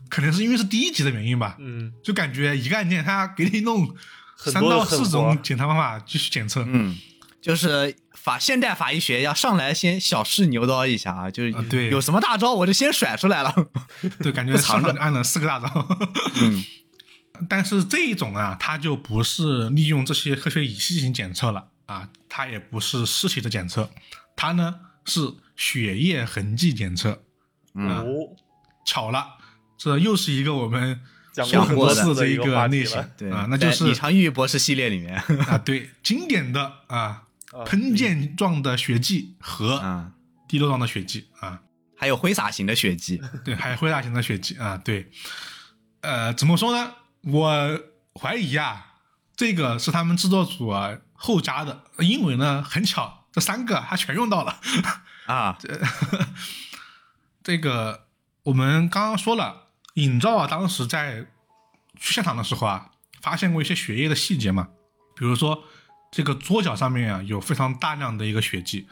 可能是因为是第一集的原因吧，嗯，就感觉一个案件他给你弄三到四种检查方法继续检测。嗯，就是法现代法医学要上来先小试牛刀一下啊，就是啊对。有什么大招我就先甩出来了。对，感觉不藏着。上场按了四个大招。嗯。但是这一种啊，它就不是利用这些科学仪器进行检测了。啊，它也不是尸体的检测，它呢是血液痕迹检测。嗯。哦，巧了，这又是一个我们讲说很多过的次的一一个类型对啊，那就是在李长玉博士系列里面，啊，对，经典的啊啊喷溅状的血迹和嗯，滴落状的血迹啊，还有挥洒型的血迹，对，还有挥洒型的血迹啊，对，呃，怎么说呢？我怀疑啊，这个是他们制作组啊后加的，因为呢很巧，这三个他全用到了。啊，这这个我们刚刚说了，尹照啊，当时在去现场的时候啊，发现过一些血液的细节嘛，比如说这个桌角上面啊有非常大量的一个血迹，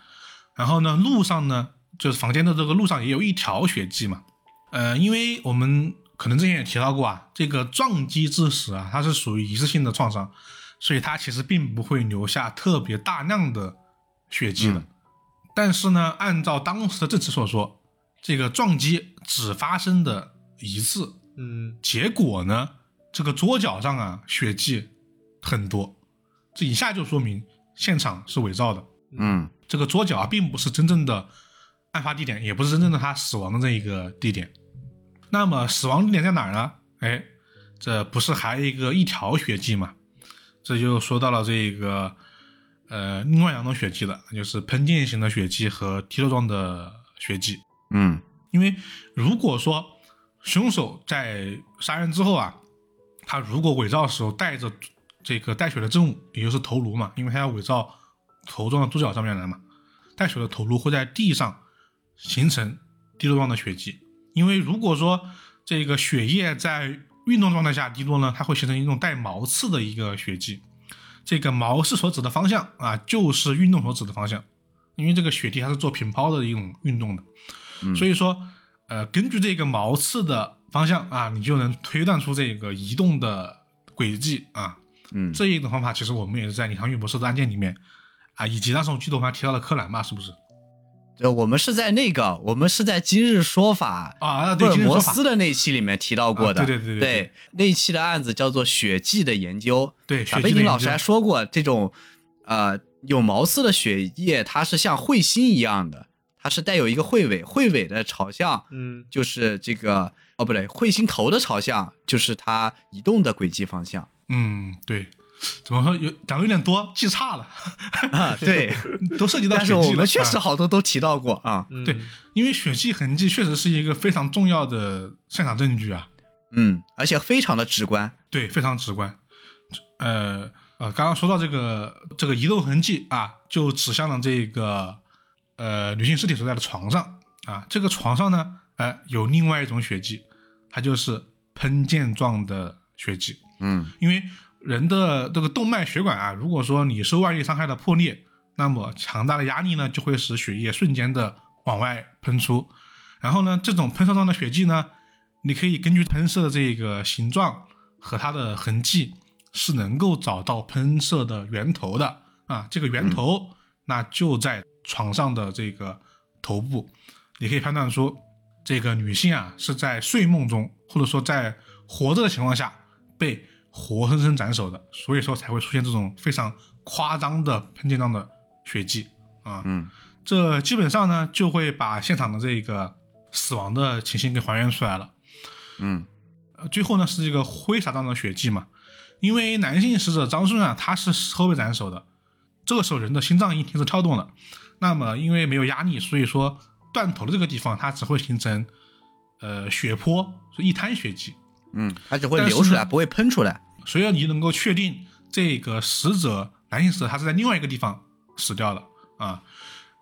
然后呢路上呢就是房间的这个路上也有一条血迹嘛，呃，因为我们可能之前也提到过啊，这个撞击致死啊，它是属于一次性的创伤，所以它其实并不会留下特别大量的血迹的。嗯。但是呢，按照当时的证词所说，这个撞击只发生的一次，嗯，结果呢，这个桌角上啊血迹很多，这一下就说明现场是伪造的。嗯这个桌角啊，并不是真正的案发地点，也不是真正的他死亡的这一个地点。那么死亡地点在哪儿呢？哎，这不是还有一个一条血迹吗？这就说到了这个呃另外两种血迹了，就是喷溅型的血迹和滴漏状的血迹。嗯因为如果说凶手在杀人之后啊，他如果伪造的时候带着这个带血的证物，也就是头颅嘛，因为他要伪造头撞到猪脚上面来嘛，带血的头颅会在地上形成滴落状的血迹。因为如果说这个血液在运动状态下滴落呢，它会形成一种带毛刺的一个血迹。这个毛刺所指的方向啊，就是运动所指的方向，因为这个血滴它是做平抛的一种运动的。所以说，呃，根据这个毛刺的方向啊，你就能推断出这个移动的轨迹啊。嗯，这一种方法其实我们也是在李航宇博士的案件里面啊，以及当时我记得我们还提到了柯南嘛，是不是？呃，我们是在那个，我们是在今日说法啊，对，今日说法尔摩斯的那期里面提到过的。啊对对对对对对，那一期的案子叫做血迹的研究。对，小血迹的研究飞林老师还说过，这种呃有毛刺的血液，它是像彗星一样的，它是带有一个彗尾，彗尾的朝向嗯，就是这个哦不对，彗星头的朝向就是它移动的轨迹方向嗯，对，怎么说有讲的有点多，记差了，啊。对，都涉及到但是血迹了。我们确实啊好多都提到过啊。嗯对，因为血迹痕迹确实是一个非常重要的现场证据啊，嗯，而且非常的直观。对，非常直观。呃呃，刚刚说到这个这个移动痕迹啊，就指向了这个呃女性尸体所在的床上啊，这个床上呢，呃，有另外一种血迹，它就是喷溅状的血迹。嗯因为人的这个动脉血管啊，如果说你受外力伤害的破裂，那么强大的压力呢，就会使血液瞬间的往外喷出。然后呢，这种喷射状的血迹呢，你可以根据喷射的这个形状和它的痕迹，是能够找到喷射的源头的啊。这个源头、那就在床上的这个头部，你可以判断出这个女性啊是在睡梦中，或者说在活着的情况下被活生生斩首的，所以说才会出现这种非常夸张的喷溅状的血迹啊。嗯这基本上呢就会把现场的这个死亡的情形给还原出来了。嗯呃，最后呢是这个挥洒状的血迹嘛，因为男性死者张顺啊他是事后被斩首的，这个时候人的心脏已经停止跳动了，那么因为没有压力，所以说断头的这个地方它只会形成呃血泊，是一滩血迹，嗯，它只会流出来，不会喷出来。所以你能够确定这个死者男性死者他是在另外一个地方死掉的啊。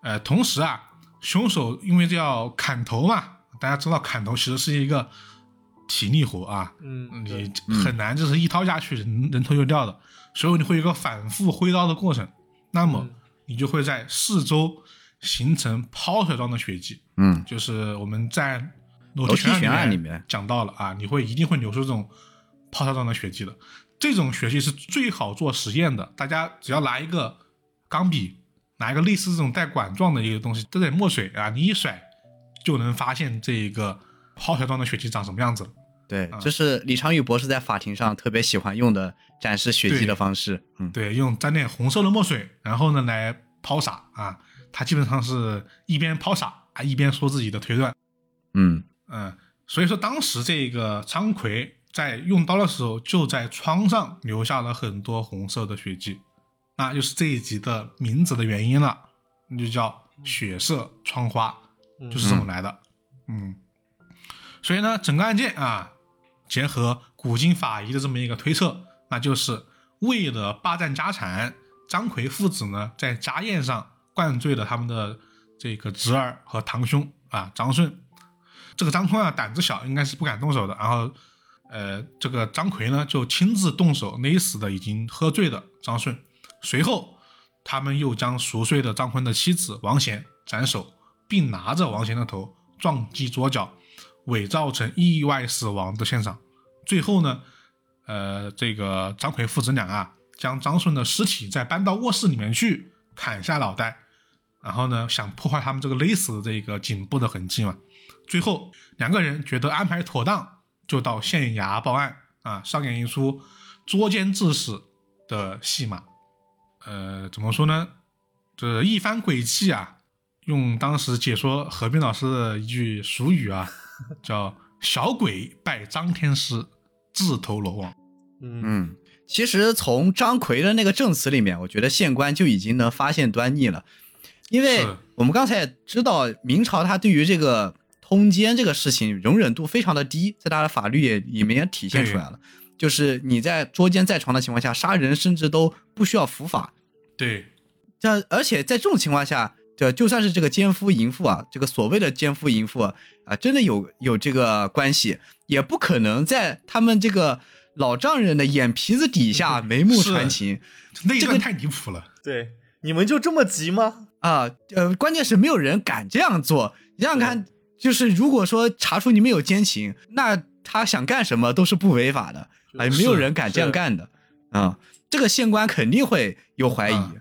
呃，同时啊，凶手因为这要砍头嘛，大家知道砍头其实是一个体力活啊，嗯，你很难就是一刀下去人人头就掉的，所以你会有一个反复挥刀的过程，那么嗯你就会在四周形成抛水状的血迹，嗯就是我们在楼楼梯梯悬悬案里面面讲到了啊，你会一定会流出这种抛射状的血迹的。这种血迹是最好做实验的，大家只要拿一个钢笔，拿一个类似这种带管状的一个东西，兑点墨水啊，你一甩就能发现这一个抛水状的血迹长什么样子了。对，啊这是李昌钰博士在法庭上特别喜欢用的展示血迹的方式。嗯对，用沾点红色的墨水，然后呢来抛洒啊，他基本上是一边抛洒啊一边说自己的推断。嗯嗯，所以说当时这个张奎在用刀的时候，就在窗上留下了很多红色的血迹，那就是这一集的名字的原因了，那就叫血色窗花，就是这么来的。嗯，所以呢，整个案件啊，结合古今法医的这么一个推测，那就是为了霸占家产，张奎父子呢在家宴上灌醉了他们的这个侄儿和堂兄啊张顺。这个张坤啊胆子小，应该是不敢动手的。然后，呃，这个张奎呢就亲自动手勒死的已经喝醉的张顺。随后，他们又将熟睡的张坤的妻子王贤斩首，并拿着王贤的头撞击桌角，伪造成意外死亡的现场。最后呢，呃，这个张奎父子俩啊，将张顺的尸体再搬到卧室里面去，砍下脑袋，然后呢，想破坏他们这个勒死的这个颈部的痕迹嘛。最后两个人觉得安排妥当，就到县衙报案啊，上演一出捉奸致死的戏码。呃，怎么说呢？这一番诡计啊，用当时解说何冰老师的一句俗语啊，叫“小鬼拜张天师，自投罗网。嗯。嗯，其实从张奎的那个证词里面，我觉得县官就已经能发现端倪了，因为我们刚才也知道明朝他对于这个通奸这个事情容忍度非常的低，在他的法律也里面也体现出来了，就是你在捉奸在床的情况下杀人，甚至都不需要伏法。”。对，这而且在这种情况下，这就算是这个奸夫淫妇啊，这个所谓的奸夫淫妇啊，啊真的有有这个关系，也不可能在他们这个老丈人的眼皮子底下 眉目传情这个那一段太离谱了。对，你们就这么急吗？啊。呃，关键是没有人敢这样做。你想想看，就是如果说查出你们有奸情，那他想干什么都是不违法的，哎，没有人敢这样干的啊、这个县官肯定会有怀疑，啊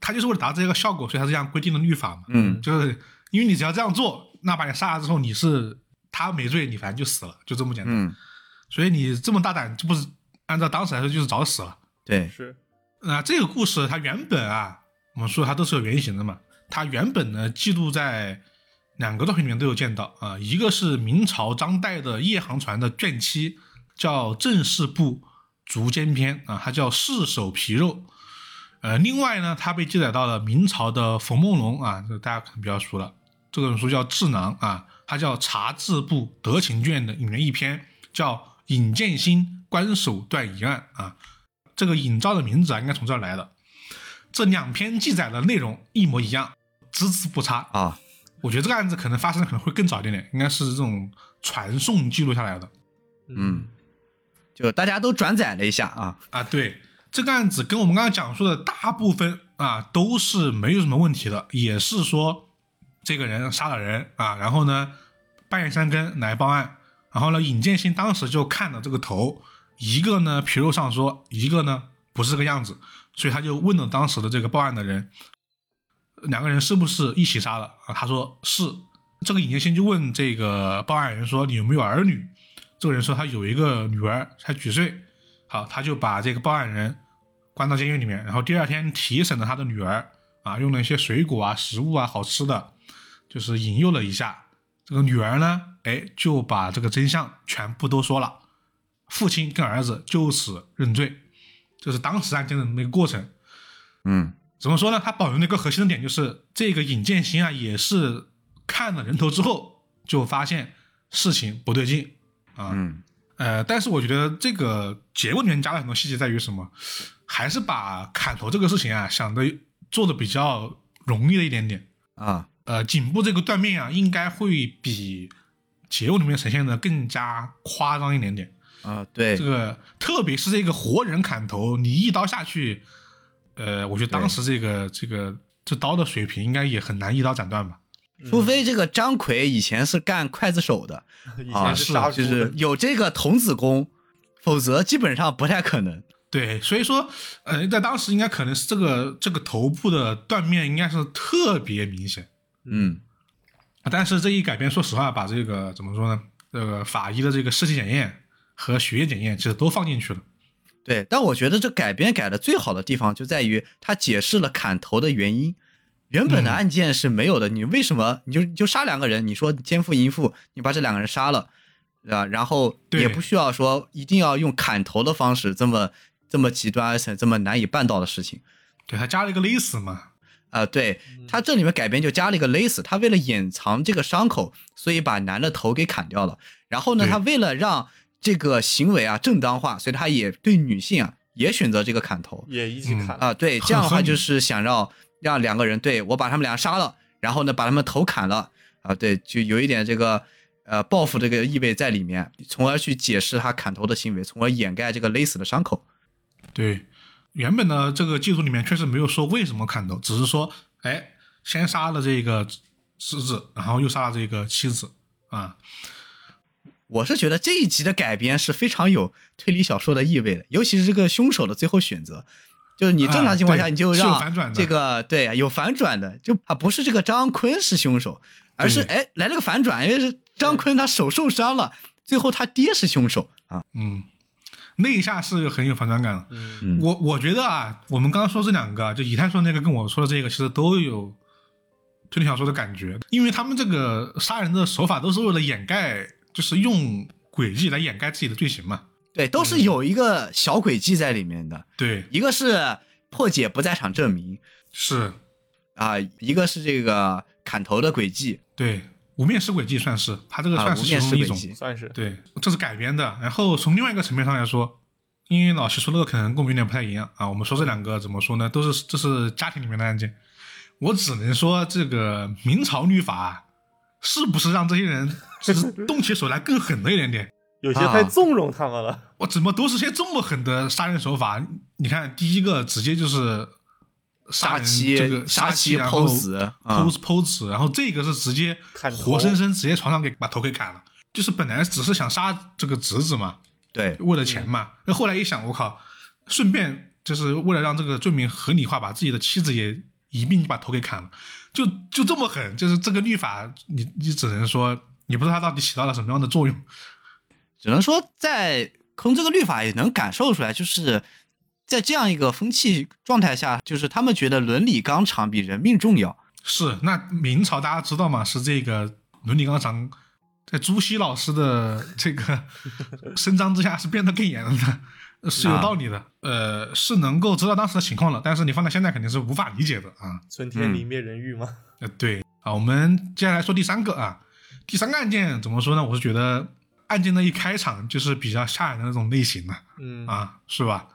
他就是为了达到这个效果，所以他这样规定的律法嘛。嗯就是因为你只要这样做，那把你杀了之后，你是他没罪，你反正就死了，就这么简单。嗯，所以你这么大胆，这不是按照当时来说就是找死了。对，是那、这个故事它原本啊，我们说它都是有原型的嘛。它原本呢记录在两个作品里面都有见到啊、一个是明朝张岱的夜航船的卷七，叫《正事部竹间篇》啊，它叫《四手皮肉》。呃，另外呢，它被记载到了明朝的冯梦龙啊，这大家可能比较熟了。这本书叫《智囊》啊，它叫《茶制部德勤卷》的里面一篇叫《尹建新官手断疑案》啊。这个尹照的名字啊，应该从这儿来的。这两篇记载的内容一模一样，只字不差。啊，我觉得这个案子可能发生的可能会更早一点点，应该是这种传送记录下来的嗯，就大家都转载了一下啊，啊。对，这个案子跟我们刚刚讲述的大部分啊都是没有什么问题的，也是说这个人杀了人啊，然后呢半夜三更来报案，然后呢尹建新当时就看了这个头，一个呢皮肉上说，一个呢不是这个样子，所以他就问了当时的这个报案的人，两个人是不是一起杀的啊？他说是。这个尹建新就问这个报案人说：“你有没有儿女？”这个人说他有一个女儿，才几岁。好，他就把这个报案人关到监狱里面，然后第二天提审了他的女儿啊，用了一些水果啊、食物啊、好吃的，就是引诱了一下。这个女儿呢，哎，就把这个真相全部都说了，父亲跟儿子就此认罪，这是当时案件的那个过程。嗯怎么说呢？他保留了一个核心的点，就是这个尹建新啊，也是看了人头之后就发现事情不对劲啊。嗯呃，但是我觉得这个结构里面加了很多细节，在于什么？还是把砍头这个事情啊想的做的比较容易了一点点。啊，呃，颈部这个断面啊，应该会比结构里面呈现的更加夸张一点点。啊，对这，个特别是这个活人砍头，你一刀下去，呃，我觉得当时这个这个这刀的水平应该也很难一刀斩断吧。除非这个张奎以前是干刽子手的 以啊，前是就是，有这个童子功，否则基本上不太可能。对，所以说，呃，在当时应该可能是这个这个头部的断面应该是特别明显，嗯但是这一改编，说实话，把这个怎么说呢？这个法医的这个尸体检验和血液检验其实都放进去了。对，但我觉得这改编改的最好的地方就在于他解释了砍头的原因。原本的嗯案件是没有的，你为什么你就就杀两个人？你说奸夫淫妇，你把这两个人杀了，对吧？然后也不需要说一定要用砍头的方式，这么这么极端而且这么难以办到的事情。对他加了一个勒死嘛，啊、对他这里面改编就加了一个勒死，他为了掩藏这个伤口，所以把男的头给砍掉了。然后呢，他为了让这个行为啊正当化，所以他也对女性啊也选择这个砍头也一起嗯砍啊。对，这样的话就是想让让两个人对我把他们俩杀了，然后呢把他们头砍了啊，对，就有一点这个呃报复这个意味在里面，从而去解释他砍头的行为，从而掩盖这个勒死的伤口。对，原本呢这个记录里面确实没有说为什么砍头，只是说，哎，先杀了这个侄子，然后又杀了这个妻子啊。我是觉得这一集的改编是非常有推理小说的意味的，尤其是这个凶手的最后选择，就是你正常情况下你就是让反转的这个对有反转的，就啊不是这个张坤是凶手，而是对哎来了个反转，因为是张坤他手受伤了，最后他爹是凶手啊，嗯，那一下是很有反转感的。嗯嗯我我觉得啊，我们刚刚说这两个啊，就以太说那个跟我说的这个，其实都有推理小说的感觉，因为他们这个杀人的手法都是为了掩盖，就是用诡计来掩盖自己的罪行嘛。对，都嗯是有一个小轨迹在里面的，对，一个是破解不在场证明是，啊，一个是这个砍头的轨迹对，无面尸轨迹算是，他这个啊，算是其无面中的一种。算是对，这是改编的。然后从另外一个层面上来说，因为老徐说那个可能跟我们有点不太一样啊。我们说这两个怎么说呢？都是这是家庭里面的案件，我只能说这个明朝律法啊是不是让这些人就是动起手来更狠了一点点？有些太纵容他们了。我怎么都是些这么狠的杀人手法？你看，第一个直接就是杀人妻这个杀妻，然后剖剖剖死，然后这个是直接活生生直接床上给把头给砍了，就是本来只是想杀这个侄子嘛，对，为了钱嘛，那后来一想，我靠，顺便就是为了让这个罪名合理化，把自己的妻子也一并把头给砍了，就就这么狠，就是这个律法，你你只能说你不知道它到底起到了什么样的作用。只能说在从这个律法也能感受出来，就是在这样一个风气状态下，就是他们觉得伦理纲常比人命重要。是，那明朝大家知道吗？是这个伦理纲常在朱熹老师的 这个伸张之下是变得更严了的，是有道理的。呃，是能够知道当时的情况了，但是你放在现在肯定是无法理解的啊。存天理灭人欲吗。呃，对啊，我们接下来说第三个啊，第三个案件怎么说呢？我是觉得案件的一开场就是比较吓人的那种类型的嗯，啊，是吧？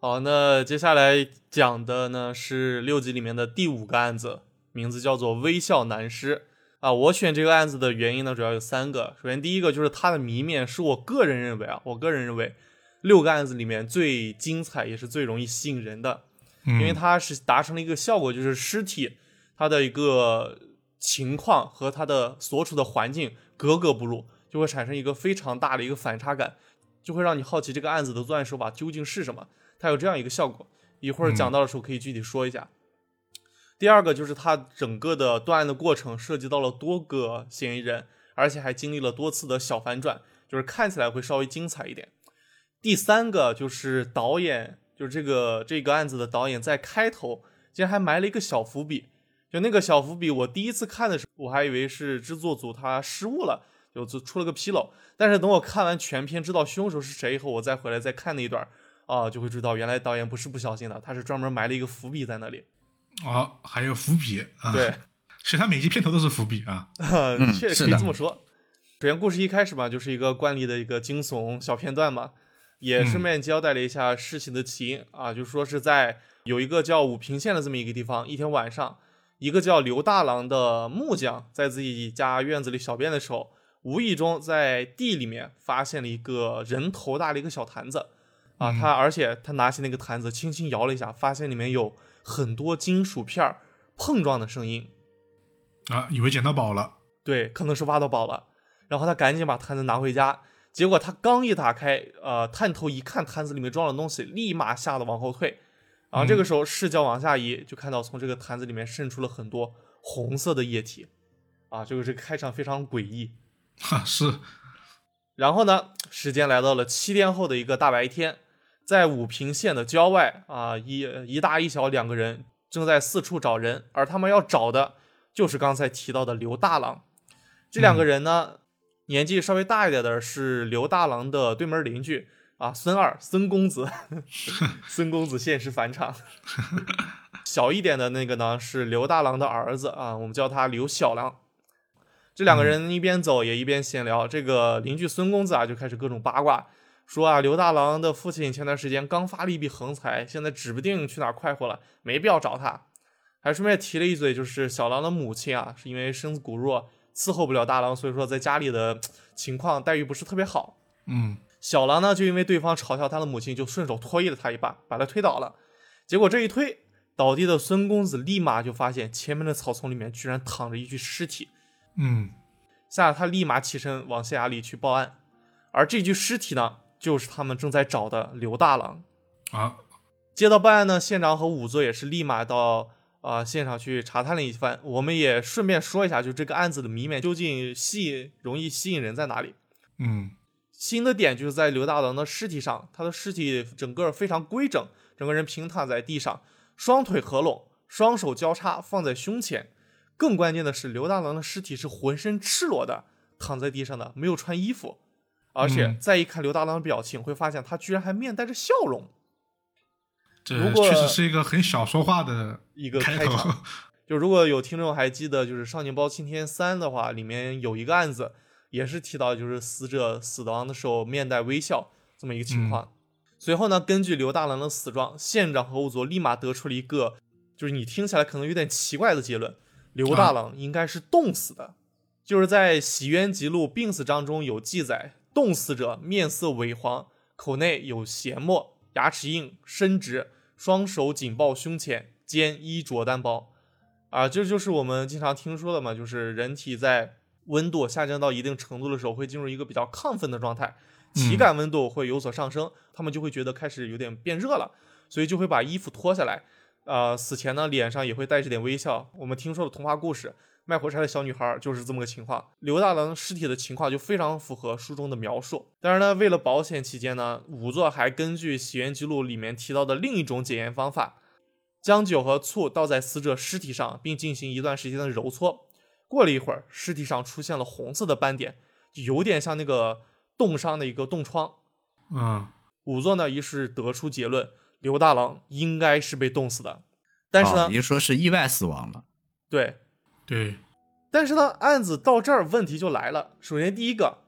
好，那接下来讲的呢是六集里面的第五个案子，名字叫做微笑男尸啊。我选这个案子的原因呢，主要有三个。首先，第一个就是它的谜面是我个人认为啊，我个人认为六个案子里面最精彩也是最容易吸引人的，嗯，因为它是达成了一个效果，就是尸体它的一个情况和它的所处的环境格格不入，就会产生一个非常大的一个反差感，就会让你好奇这个案子的作案手法究竟是什么。它有这样一个效果，一会儿讲到的时候可以具体说一下。第二个就是它整个的断案的过程涉及到了多个嫌疑人，而且还经历了多次的小反转，就是看起来会稍微精彩一点。第三个就是导演，就是这个这个案子的导演在开头竟然还埋了一个小伏笔，就那个小伏笔，我第一次看的时候我还以为是制作组他失误了，就就出了个纰漏。但是等我看完全片，知道凶手是谁以后，我再回来再看那一段啊，就会知道原来导演不是不小心的，他是专门埋了一个伏笔在那里。哦，还有伏笔啊，对，其实他每集片头都是伏笔啊。嗯，确实可以这么说。首先，故事一开始嘛，就是一个惯例的一个惊悚小片段嘛，也顺便交代了一下事情的起因、啊，就说是在有一个叫武平县的这么一个地方，一天晚上，一个叫刘大郎的木匠在自己家院子里小便的时候，无意中在地里面发现了一个人头大的一个小坛子啊，他而且他拿起那个坛子轻轻摇了一下，发现里面有很多金属片儿碰撞的声音，啊，以为捡到宝了，对，可能是挖到宝了。然后他赶紧把坛子拿回家，结果他刚一打开，呃，探头一看，坛子里面装了东西，立马吓得往后退。然后这个时候视角往下移，就看到从这个坛子里面渗出了很多红色的液体，啊，这个这个开场非常诡异。哈，是，然后呢，时间来到了七天后的一个大白天，在武平县的郊外啊，一一大一小两个人正在四处找人，而他们要找的就是刚才提到的刘大郎。这两个人呢，年纪稍微大一点的是刘大郎的对门邻居啊，孙二，孙公子，孙公子现实返场。小一点的那个呢是刘大郎的儿子啊，我们叫他刘小郎。这两个人一边走也一边闲聊，这个邻居孙公子啊就开始各种八卦，说啊刘大郎的父亲前段时间刚发了一笔横财，现在指不定去哪儿快活了，没必要找他。还顺便提了一嘴，就是小郎的母亲啊，是因为身子骨弱，伺候不了大郎，所以说在家里的情况待遇不是特别好。嗯，小郎呢，就因为对方嘲笑他的母亲，就顺手推了他一把，把他推倒了。结果这一推，倒地的孙公子立马就发现前面的草丛里面居然躺着一具尸体，嗯，吓得他立马起身往县衙里去报案。而这具尸体呢，就是他们正在找的刘大郎。啊，接到报案呢，县长和仵作也是立马到啊、呃现场去查探了一番。我们也顺便说一下，就这个案子的谜面究竟吸引容易吸引人在哪里？嗯，新的点就是在刘大郎的尸体上，他的尸体整个非常规整，整个人平躺在地上，双腿合拢，双手交叉放在胸前。更关键的是，刘大郎的尸体是浑身赤裸的躺在地上的，没有穿衣服。而且嗯再一看刘大郎的表情，会发现他居然还面带着笑容。这确实是一个很小说化的 一个开头。就如果有听众还记得，就是《少年包青天三》的话，里面有一个案子，也是提到就是死者死亡的时候面带微笑这么一个情况。随后呢，根据刘大郎的死状，县长和仵作立马得出了一个，就是你听起来可能有点奇怪的结论：刘大郎应该是冻死的。就是在《洗冤集录》病死章中有记载，冻死者面色萎黄，口内有涎沫，牙齿硬，伸直，双手紧抱胸前，肩衣着单薄。啊，这就是我们经常听说的嘛，就是人体在温度下降到一定程度的时候，会进入一个比较亢奋的状态，体感温度会有所上升，他们就会觉得开始有点变热了，所以就会把衣服脱下来。呃，死前呢，脸上也会带着点微笑。我们听说的童话故事《卖火柴的小女孩》就是这么个情况。刘大郎尸体的情况就非常符合书中的描述。当然呢，为了保险起见呢，仵作还根据《洗冤记录》里面提到的另一种检验方法。将酒和醋倒在死者尸体上，并进行一段时间的揉搓。过了一会儿，尸体上出现了红色的斑点，就有点像那个冻伤的一个冻疮。嗯，仵作呢，于是得出结论：刘大郎应该是被冻死的。但是呢，也就说是意外死亡了。对，对，但是呢，案子到这儿问题就来了。首先第一个，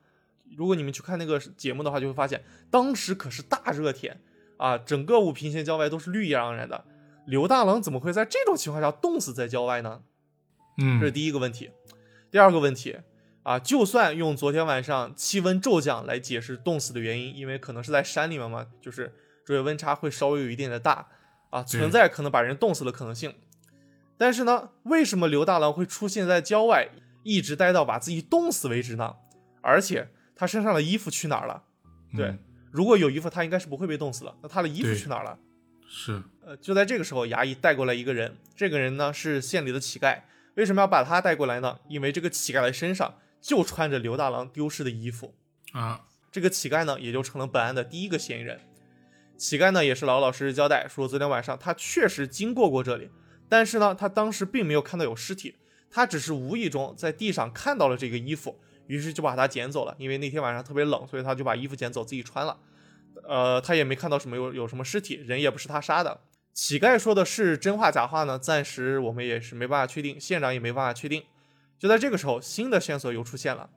如果你们去看那个节目的话，就会发现当时可是大热天啊，整个武平县郊外都是绿意盎然的。刘大郎怎么会在这种情况下冻死在郊外呢？嗯，这是第一个问题。第二个问题啊，就算用昨天晚上气温骤降来解释冻死的原因，因为可能是在山里面嘛，就是昼夜温差会稍微有一点的大啊，存在可能把人冻死的可能性。但是呢，为什么刘大郎会出现在郊外，一直待到把自己冻死为止呢？而且他身上的衣服去哪儿了？对，嗯如果有衣服，他应该是不会被冻死的。那他的衣服去哪儿了？是，呃，就在这个时候，衙役带过来一个人，这个人呢是县里的乞丐。为什么要把他带过来呢？因为这个乞丐的身上就穿着刘大郎丢失的衣服。啊，这个乞丐呢，也就成了本案的第一个嫌疑人。乞丐呢，也是老老实实交代说，昨天晚上他确实经过过这里，但是呢，他当时并没有看到有尸体，他只是无意中在地上看到了这个衣服，于是就把它捡走了。因为那天晚上特别冷，所以他就把衣服捡走自己穿了。呃，他也没看到什么有有什么尸体，人也不是他杀的。乞丐说的是真话假话呢？暂时我们也是没办法确定，县长也没办法确定。就在这个时候，新的线索又出现了。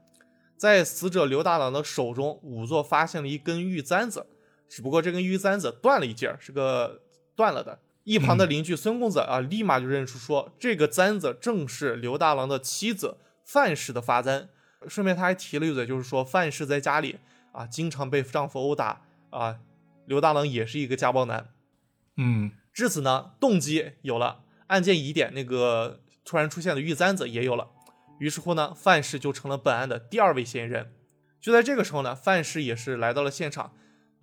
在死者刘大郎的手中，仵作发现了一根玉簪子，只不过这根玉簪子断了一截儿，是个断了的。一旁的邻居孙公子啊，立马就认出说，这个簪子正是刘大郎的妻子范氏的发簪。顺便他还提了一嘴，就是说范氏在家里啊，经常被丈夫殴打啊，刘大郎也是一个家暴男。嗯，至此呢，动机有了，案件疑点那个突然出现的玉簪子也有了。于是乎呢，范氏就成了本案的第二位嫌疑人。就在这个时候呢，范氏也是来到了现场，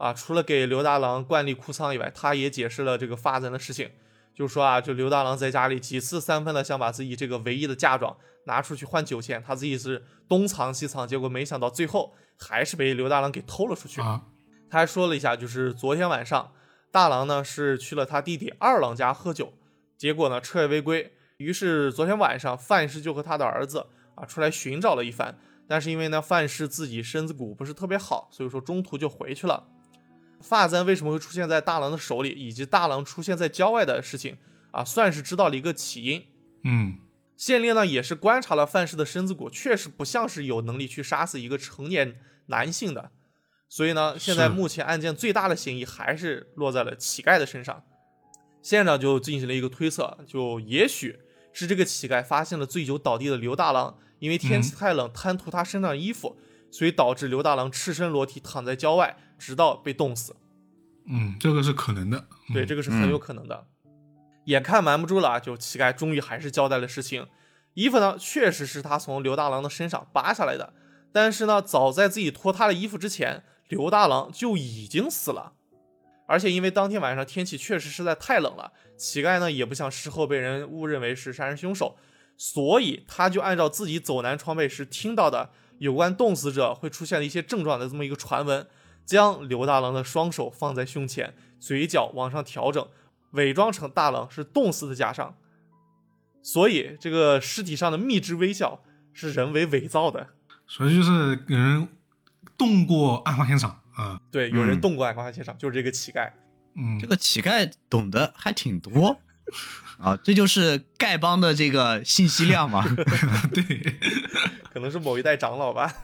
啊，除了给刘大郎灌立哭丧以外，他也解释了这个发簪的事情，就是说啊，就刘大郎在家里几次三番的想把自己这个唯一的嫁妆拿出去换酒钱，他自己是东藏西藏，结果没想到最后还是被刘大郎给偷了出去。啊，他还说了一下，就是昨天晚上大郎呢是去了他弟弟二郎家喝酒，结果呢彻夜未归。于是昨天晚上范氏就和他的儿子啊出来寻找了一番，但是因为呢范氏自己身子骨不是特别好，所以说中途就回去了。发簪为什么会出现在大郎的手里，以及大郎出现在郊外的事情啊，算是知道了一个起因。嗯，县令呢也是观察了范氏的身子骨，确实不像是有能力去杀死一个成年男性的，所以呢，现在目前案件最大的嫌疑还是落在了乞丐的身上。县长就进行了一个推测，就也许是这个乞丐发现了醉酒倒地的刘大郎，因为天气太冷，贪图他身上的衣服，所以导致刘大郎赤身裸体躺在郊外，直到被冻死。嗯，这个是可能的。对，嗯这个是很有可能的。眼看瞒不住了啊，就乞丐终于还是交代了事情。衣服呢，确实是他从刘大郎的身上扒下来的，但是呢，早在自己脱他的衣服之前，刘大郎就已经死了。而且因为当天晚上天气确实实在太冷了，乞丐呢也不想事后被人误认为是杀人凶手，所以他就按照自己走南闯北时听到的有关冻死者会出现的一些症状的这么一个传闻，将刘大郎的双手放在胸前，嘴角往上调整，伪装成大郎是冻死的假象。所以这个尸体上的蜜汁微笑是人为伪造的。所以就是有人动过案发现场啊。对，有人嗯动过案发现场，就是这个乞丐。嗯，这个乞丐懂得还挺多 啊，这就是丐帮的这个信息量嘛。对，可能是某一代长老吧。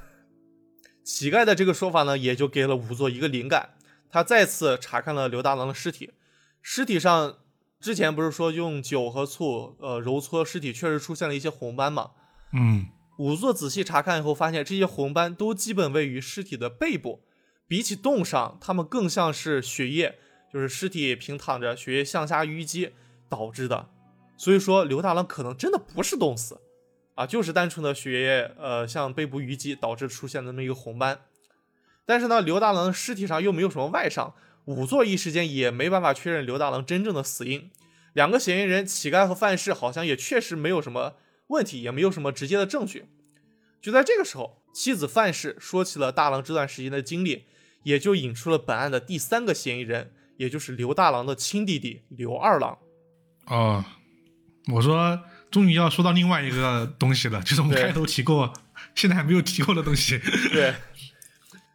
乞丐的这个说法呢，也就给了仵作一个灵感。他再次查看了刘大郎的尸体，尸体上之前不是说用酒和醋呃揉搓尸体，确实出现了一些红斑嘛。嗯仵作仔细查看以后，发现这些红斑都基本位于尸体的背部，比起冻伤，它们更像是血液，就是尸体平躺着，血液向下淤积，导致的。所以说，刘大郎可能真的不是冻死，啊，就是单纯的血液呃像背部淤积导致出现的那么一个红斑。但是呢，刘大郎的尸体上又没有什么外伤，仵作一时间也没办法确认刘大郎真正的死因。两个嫌疑人乞丐和范氏好像也确实没有什么问题，也没有什么直接的证据。就在这个时候，妻子范氏说起了大郎这段时间的经历，也就引出了本案的第三个嫌疑人，也就是刘大郎的亲弟弟刘二郎。哦，我说终于要说到另外一个东西了，就是我们开头提过，现在还没有提过的东西。对，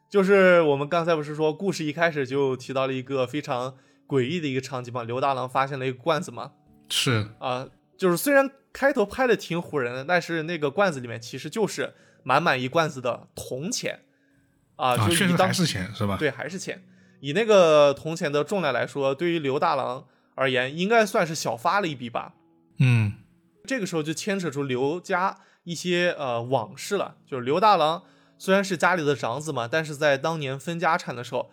就是我们刚才不是说故事一开始就提到了一个非常诡异的一个场景吗？刘大郎发现了一个罐子吗，是，啊、就是虽然开头拍的挺唬人的，但是那个罐子里面其实就是满满一罐子的铜钱啊，啊，就以当确实还是钱是吧？对还是钱，以那个铜钱的重量来说，对于刘大郎而言，应该算是小发了一笔吧。嗯，这个时候就牵扯出刘家一些呃往事了。就是刘大郎虽然是家里的长子嘛，但是在当年分家产的时候，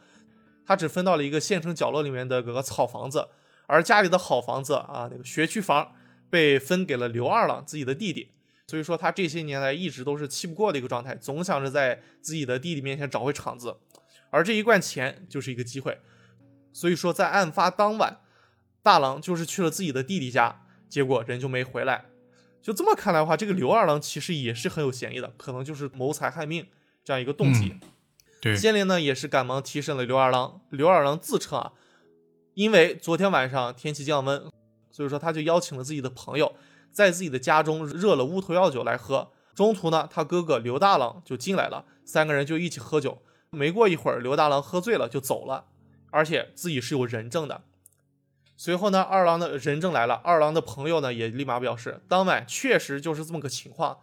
他只分到了一个县城角落里面的个草房子，而家里的好房子啊，那个学区房被分给了刘二郎自己的弟弟。所以说他这些年来一直都是气不过的一个状态，总想着在自己的弟弟面前找回场子，而这一罐钱就是一个机会。所以说在案发当晚，大郎就是去了自己的弟弟家，结果人就没回来。就这么看来的话，这个刘二郎其实也是很有嫌疑的，可能就是谋财害命这样一个动机。对，县令呢也是赶忙提审了刘二郎。刘二郎自称啊，因为昨天晚上天气降温，所以说他就邀请了自己的朋友，在自己的家中热了乌头药酒来喝。中途呢，他哥哥刘大郎就进来了，三个人就一起喝酒。没过一会儿，刘大郎喝醉了就走了，而且自己是有人证的。随后呢，二郎的人证来了，二郎的朋友呢也立马表示，当晚确实就是这么个情况。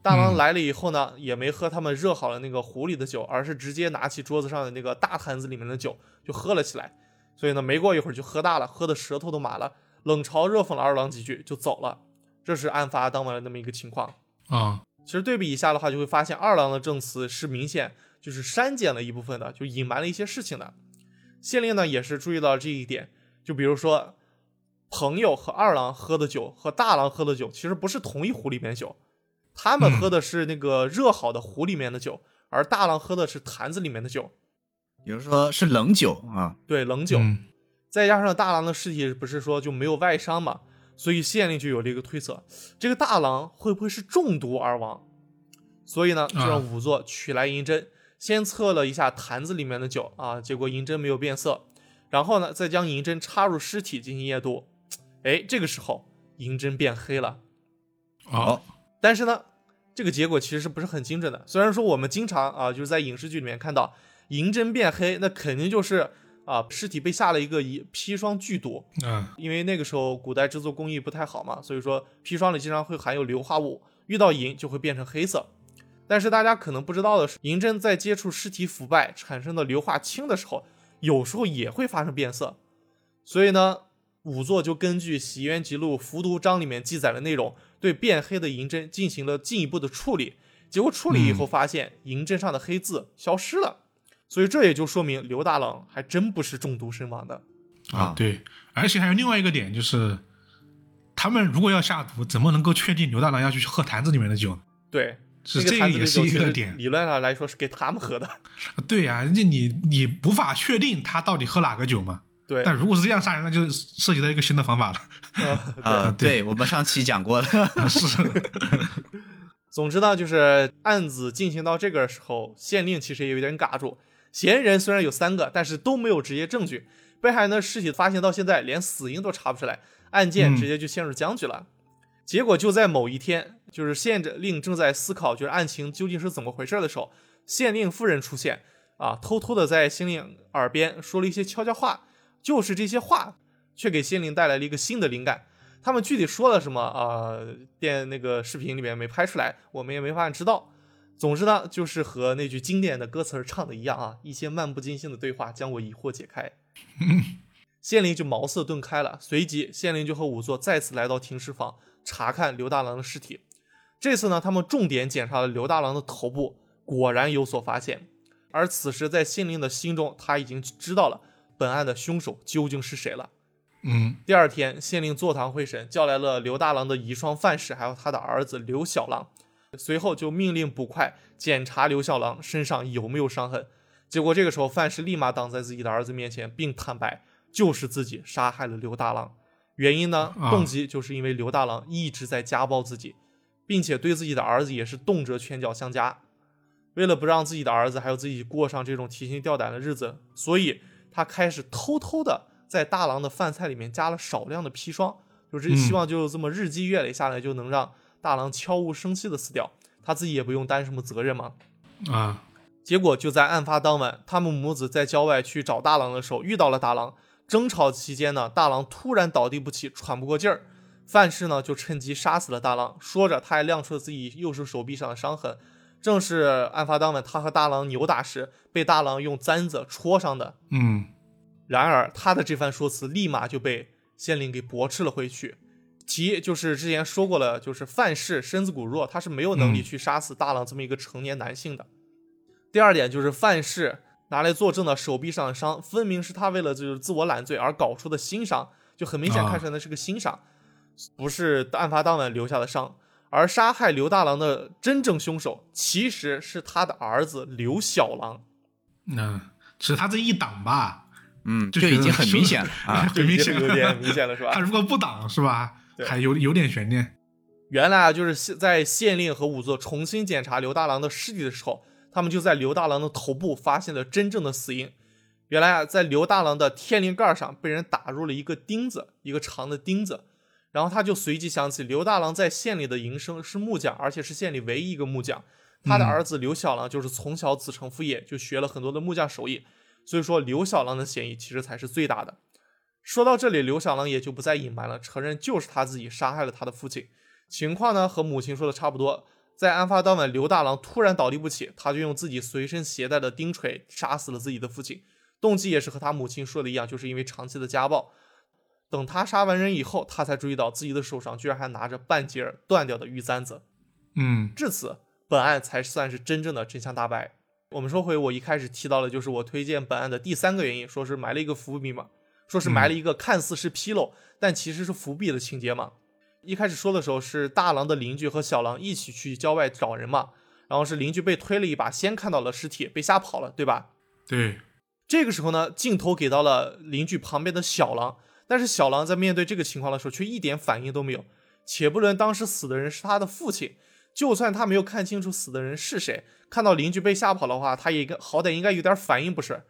大郎嗯来了以后呢，也没喝他们热好了那个壶里的酒，而是直接拿起桌子上的那个大坛子里面的酒就喝了起来。所以呢，没过一会儿就喝大了，喝的舌头都麻了，冷嘲热讽了二郎几句就走了。这是案发当晚的那么一个情况。啊，其实对比一下的话，就会发现二郎的证词是明显就是删减了一部分的，就隐瞒了一些事情的。县令呢也是注意到了这一点，就比如说朋友和二郎喝的酒和大郎喝的酒其实不是同一壶里面酒，他们嗯喝的是那个热好的壶里面的酒，而大郎喝的是坛子里面的酒，比如说是冷酒啊，对冷酒。嗯再加上大郎的尸体不是说就没有外伤嘛，所以县令就有了一个推测，这个大郎会不会是中毒而亡？所以呢，就让仵作取来银针，先测了一下坛子里面的酒啊，结果银针没有变色，然后呢，再将银针插入尸体进行验毒，哎，这个时候银针变黑了，哦，但是呢，这个结果其实是不是很精准的？虽然说我们经常啊，就是在影视剧里面看到银针变黑，那肯定就是啊尸体被下了一个一砒霜剧毒，嗯。因为那个时候古代制作工艺不太好嘛，所以说砒霜里经常会含有硫化物，遇到银就会变成黑色。但是大家可能不知道的是，银针在接触尸体腐败产生的硫化氢的时候，有时候也会发生变色。所以呢，仵作就根据《洗冤集录·服毒章》里面记载的内容，对变黑的银针进行了进一步的处理。结果处理以后发现，银针上的黑字消失了。所以这也就说明刘大郎还真不是中毒身亡的。啊，对，而且还有另外一个点就是，他们如果要下毒，怎么能够确定刘大郎要去喝坛子里面的酒呢？对，是这个也是一个点。理论上来说是给他们喝的。对呀、人家你你无法确定他到底喝哪个酒嘛？对，但如果是这样杀人，那就涉及到一个新的方法了。呃啊，对对我们上期讲过了，是，总之呢，就是案子进行到这个时候，县令其实也有点尬住。嫌疑人虽然有三个，但是都没有直接证据。被害人的尸体发现到现在，连死因都查不出来，案件嗯直接就陷入僵局了。结果就在某一天，就是县令正在思考就是案情究竟是怎么回事的时候，县令夫人出现，啊，偷偷的在县令耳边说了一些悄悄话，就是这些话，却给县令带来了一个新的灵感。他们具体说了什么啊、呃电那个视频里面没拍出来，我们也没法知道。总之呢，就是和那句经典的歌词儿唱的一样啊，一些漫不经心的对话将我疑惑解开。县令就茅塞顿开了，随即县令就和仵作再次来到停尸房查看刘大郎的尸体。这次呢，他们重点检查了刘大郎的头部，果然有所发现。而此时在县令的心中，他已经知道了本案的凶手究竟是谁了。嗯第二天，县令坐堂会审，叫来了刘大郎的遗孀范氏，还有他的儿子刘小郎。随后就命令捕快检查刘小郎身上有没有伤痕。结果这个时候，范氏立马挡在自己的儿子面前，并坦白就是自己杀害了刘大郎。原因呢，啊动机就是因为刘大郎一直在家暴自己，并且对自己的儿子也是动辄拳脚相加。为了不让自己的儿子还有自己过上这种提心吊胆的日子，所以他开始偷偷的在大郎的饭菜里面加了少量的砒霜，就是嗯希望就这么日积月累下来，就能让大郎悄无声息的死掉，他自己也不用担什么责任嘛。啊结果就在案发当晚，他们母子在郊外去找大郎的时候，遇到了大郎。争吵期间呢，大郎突然倒地不起，喘不过劲儿。范氏呢就趁机杀死了大郎，说着他还亮出了自己右手手臂上的伤痕，正是案发当晚他和大郎扭打时被大郎用簪子戳伤的。嗯然而他的这番说辞立马就被县令给驳斥了回去。其一就是之前说过了，就是范氏身子骨弱，他是没有能力嗯去杀死大郎这么一个成年男性的。第二点就是范氏拿来作证的手臂上的伤，分明是他为了就是自我揽罪而搞出的新伤，就很明显啊看出来那是个新伤，不是案发当晚留下的伤。而杀害刘大郎的真正凶手其实是他的儿子刘小郎。嗯，其实他这一挡吧，嗯，就已经很明显了 啊。很明显有点明显了，是吧他？如果不挡是吧，还有有点悬念。原来啊，就是在县令和仵作重新检查刘大郎的尸体的时候，他们就在刘大郎的头部发现了真正的死因。原来啊，在刘大郎的天灵盖上被人打入了一个钉子，一个长的钉子。然后他就随即想起刘大郎在县里的营生是木匠，而且是县里唯一一个木匠。他的嗯儿子刘小郎就是从小子承父业，就学了很多的木匠手艺。所以说，刘小郎的嫌疑其实才是最大的。说到这里，刘小郎也就不再隐瞒了，承认就是他自己杀害了他的父亲。情况呢和母亲说的差不多，在案发当晚，刘大郎突然倒地不起，他就用自己随身携带的钉锤杀死了自己的父亲，动机也是和他母亲说的一样，就是因为长期的家暴。等他杀完人以后，他才注意到自己的手上居然还拿着半截儿断掉的玉簪子。嗯至此，本案才算是真正的真相大白。我们说回我一开始提到的，就是我推荐本案的第三个原因，说是埋了一个伏笔嘛，说是埋了一个看似是纰漏，但其实是伏笔的情节嘛。一开始说的时候是大郎的邻居和小郎一起去郊外找人嘛，然后是邻居被推了一把，先看到了尸体，被吓跑了，对吧？对，这个时候呢，镜头给到了邻居旁边的小狼，但是小狼在面对这个情况的时候，却一点反应都没有。且不论当时死的人是他的父亲，就算他没有看清楚死的人是谁，看到邻居被吓跑的话，他也该好歹应该有点反应，不是？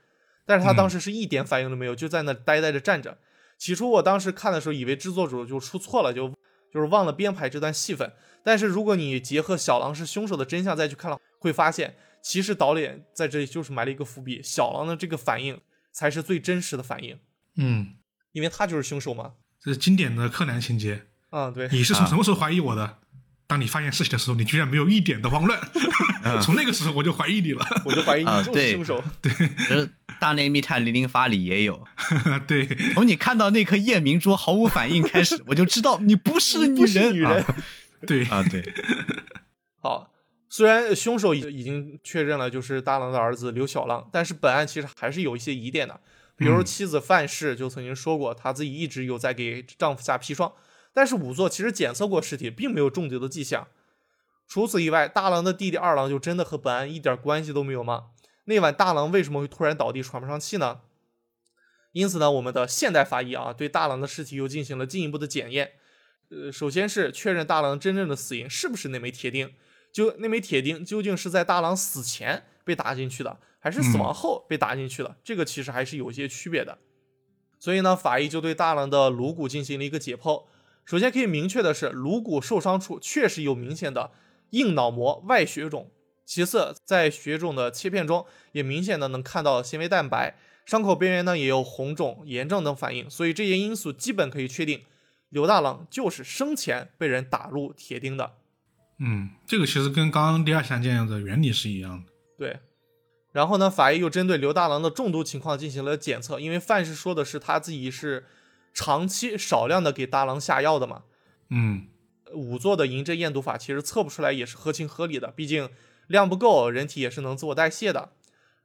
但是他当时是一点反应都没有，就在那呆呆地站着。起初我当时看的时候，以为制作组就出错了，就就是忘了编排这段戏份。但是如果你结合小狼是凶手的真相再去看了，会发现其实导演在这里就是埋了一个伏笔，小狼的这个反应才是最真实的反应，嗯，因为他就是凶手嘛。这是经典的柯南情节。啊，对，你是从什么时候怀疑我的？当你发现事情的时候，你居然没有一点的慌乱，从那个时候我就怀疑你了。我就怀疑你就是凶手。其实《大内密探零零发》里也有，对，从你看到那颗夜明珠毫无反应开始，我就知道你不是女人。女人啊对，啊，对，好，虽然凶手已已经确认了就是大郎的儿子刘小浪，但是本案其实还是有一些疑点的。比如嗯妻子范氏就曾经说过，她自己一直有在给丈夫下砒霜，但是仵作其实检测过尸体，并没有中毒的迹象。除此以外，大郎的弟弟二郎就真的和本案一点关系都没有吗？那晚大郎为什么会突然倒地喘不上气呢？因此呢，我们的现代法医啊，对大郎的尸体又进行了进一步的检验。呃，首先是确认大郎真正的死因是不是那枚铁钉，就那枚铁钉究竟是在大郎死前被打进去的，还是死亡后被打进去的？这个其实还是有一些区别的。所以呢，法医就对大郎的颅骨进行了一个解剖。首先可以明确的是，颅骨受伤处确实有明显的硬脑膜外血肿。其次，在血肿的切片中，也明显的能看到纤维蛋白，伤口边缘呢也有红肿、炎症等反应。所以这些因素基本可以确定，刘大郎就是生前被人打入铁钉的。嗯，这个其实跟刚刚第二起案件的原理是一样的。对，然后呢，法医又针对刘大郎的中毒情况进行了检测，因为范氏说的是他自己是长期少量的给大郎下药的嘛，嗯仵作的银针验毒法其实测不出来也是合情合理的，毕竟量不够，人体也是能自我代谢的。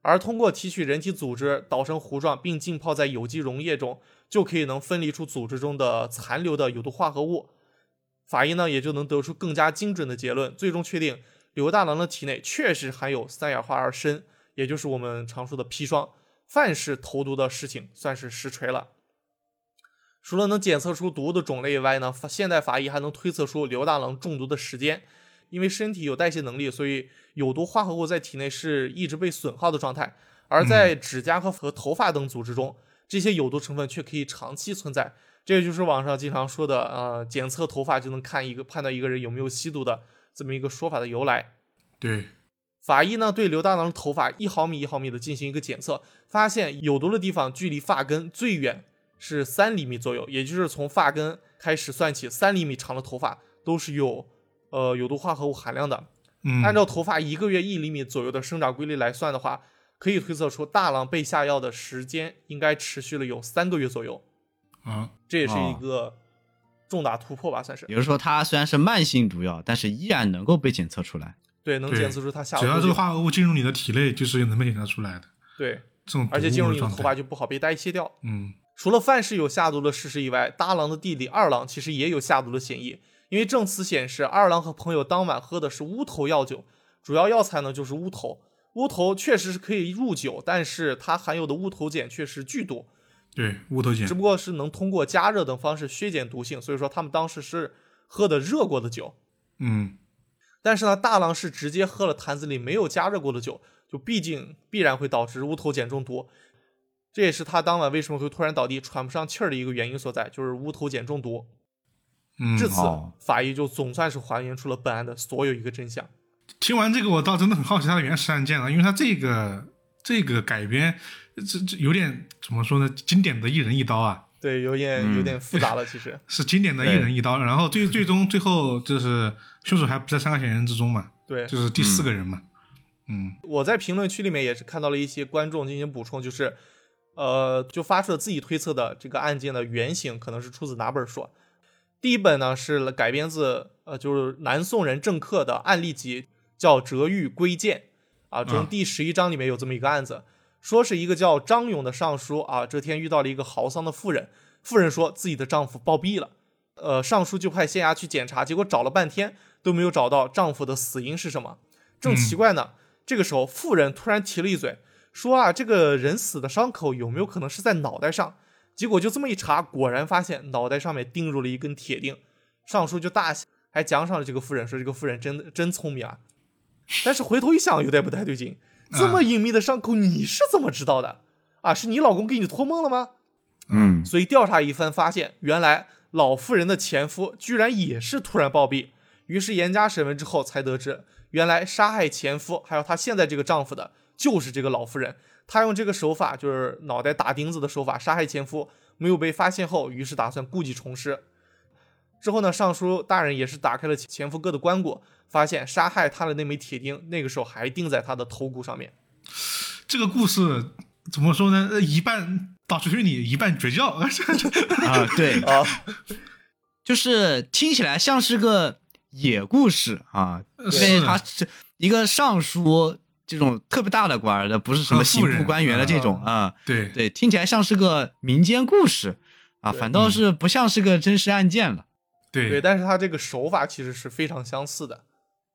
而通过提取人体组织捣成糊状，并浸泡在有机溶液中，就可以能分离出组织中的残留的有毒化合物。法医呢也就能得出更加精准的结论，最终确定刘大郎的体内确实含有三氧化二砷，也就是我们常说的砒霜。范氏投毒的事情算是实锤了。除了能检测出毒物的种类以外呢，现代法医还能推测出刘大郎中毒的时间。因为身体有代谢能力，所以有毒化合物在体内是一直被损耗的状态。而在指甲和和头发等组织中，这些有毒成分却可以长期存在。这也就是网上经常说的，呃，检测头发就能看一个判断一个人有没有吸毒的这么一个说法的由来。对，法医呢对刘大郎的头发一毫米一毫米的进行一个检测，发现有毒的地方距离发根最远是三厘米左右，也就是从发根开始算起，三厘米长的头发都是有。呃，有毒化合物含量的，嗯，按照头发一个月一厘米左右的生长规律来算的话，可以推测出大郎被下药的时间应该持续了有三个月左右，啊，这也是一个重大突破吧，算是。也就是说，它虽然是慢性毒药，但是依然能够被检测出来。对，能检测出它下。只要这个化合物进入你的体内，就是能被检测出来的。对，这种而且进入你的头发就不好被代谢掉。嗯，除了范氏有下毒的事实以外，大郎的弟弟二郎其实也有下毒的嫌疑。因为证词显示，二郎和朋友当晚喝的是乌头药酒，主要药材呢就是乌头。乌头确实是可以入酒，但是它含有的乌头碱却是剧毒。对，乌头碱只不过是能通过加热等方式削减毒性，所以说他们当时是喝的热过的酒。嗯，但是呢，大郎是直接喝了坛子里没有加热过的酒，就毕竟必然会导致乌头碱中毒。这也是他当晚为什么会突然倒地、喘不上气儿的一个原因所在，就是乌头碱中毒。嗯至此，法医就总算是还原出了本案的所有一个真相。听完这个，我倒真的很好奇他的原始案件了，因为他这个这个改编，这这有点怎么说呢？经典的一人一刀啊。对，有点有点复杂了，其实 是经典的一人一刀。然后最最终最后就是凶手还不在三个嫌疑人之中嘛？对，就是第四个人嘛。嗯，我在评论区里面也是看到了一些观众进行补充，就是呃，就发出了自己推测的这个案件的原型可能是出自哪本书。第一本呢是改编自呃，就是南宋人郑克的案例集，叫《折狱归鉴》啊，中第十一章里面有这么一个案子，说是一个叫张勇的尚书啊，这天遇到了一个豪丧的妇人，妇人说自己的丈夫暴毙了，呃，尚书就派县衙去检查，结果找了半天都没有找到丈夫的死因是什么，正奇怪呢，这个时候妇人突然提了一嘴，说啊，这个人死的伤口有没有可能是在脑袋上？结果就这么一查，果然发现脑袋上面钉入了一根铁钉。尚书就大喜，还奖赏了这个妇人，说这个妇人真真聪明啊。但是回头一想，有点不太对劲，这么隐秘的伤口你是怎么知道的？啊，是你老公给你托梦了吗？嗯，所以调查一番，发现原来老妇人的前夫居然也是突然暴毙。于是严加审问之后，才得知原来杀害前夫还有她现在这个丈夫的，就是这个老妇人。她用这个手法，就是脑袋打钉子的手法杀害前夫，没有被发现后，于是打算故技重施。之后呢，尚书大人也是打开了前夫哥的棺椁，发现杀害他的那枚铁钉，那个时候还钉在他的头骨上面。这个故事怎么说呢？一半打出去你，一半绝交 啊！对啊，就是听起来像是个野故事啊，因为他是一个尚书。这种特别大的官的，不是什么刑部官员的这种啊，对对，听起来像是个民间故事啊，反倒是不像是个真实案件了。对对，但是他这个手法其实是非常相似的。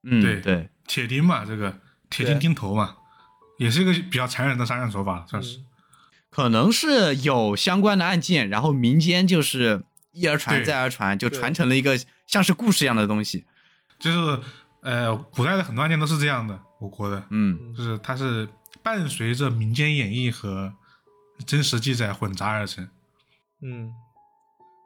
嗯，对对，铁钉嘛，这个铁钉钉头嘛，也是一个比较残忍的杀人手法，算是。可能是有相关的案件，然后民间就是一而传再而传，就传承了一个像是故事一样的东西。就是呃，古代的很多案件都是这样的。我国的，嗯，就是它是伴随着民间演绎和真实记载混杂而成，嗯，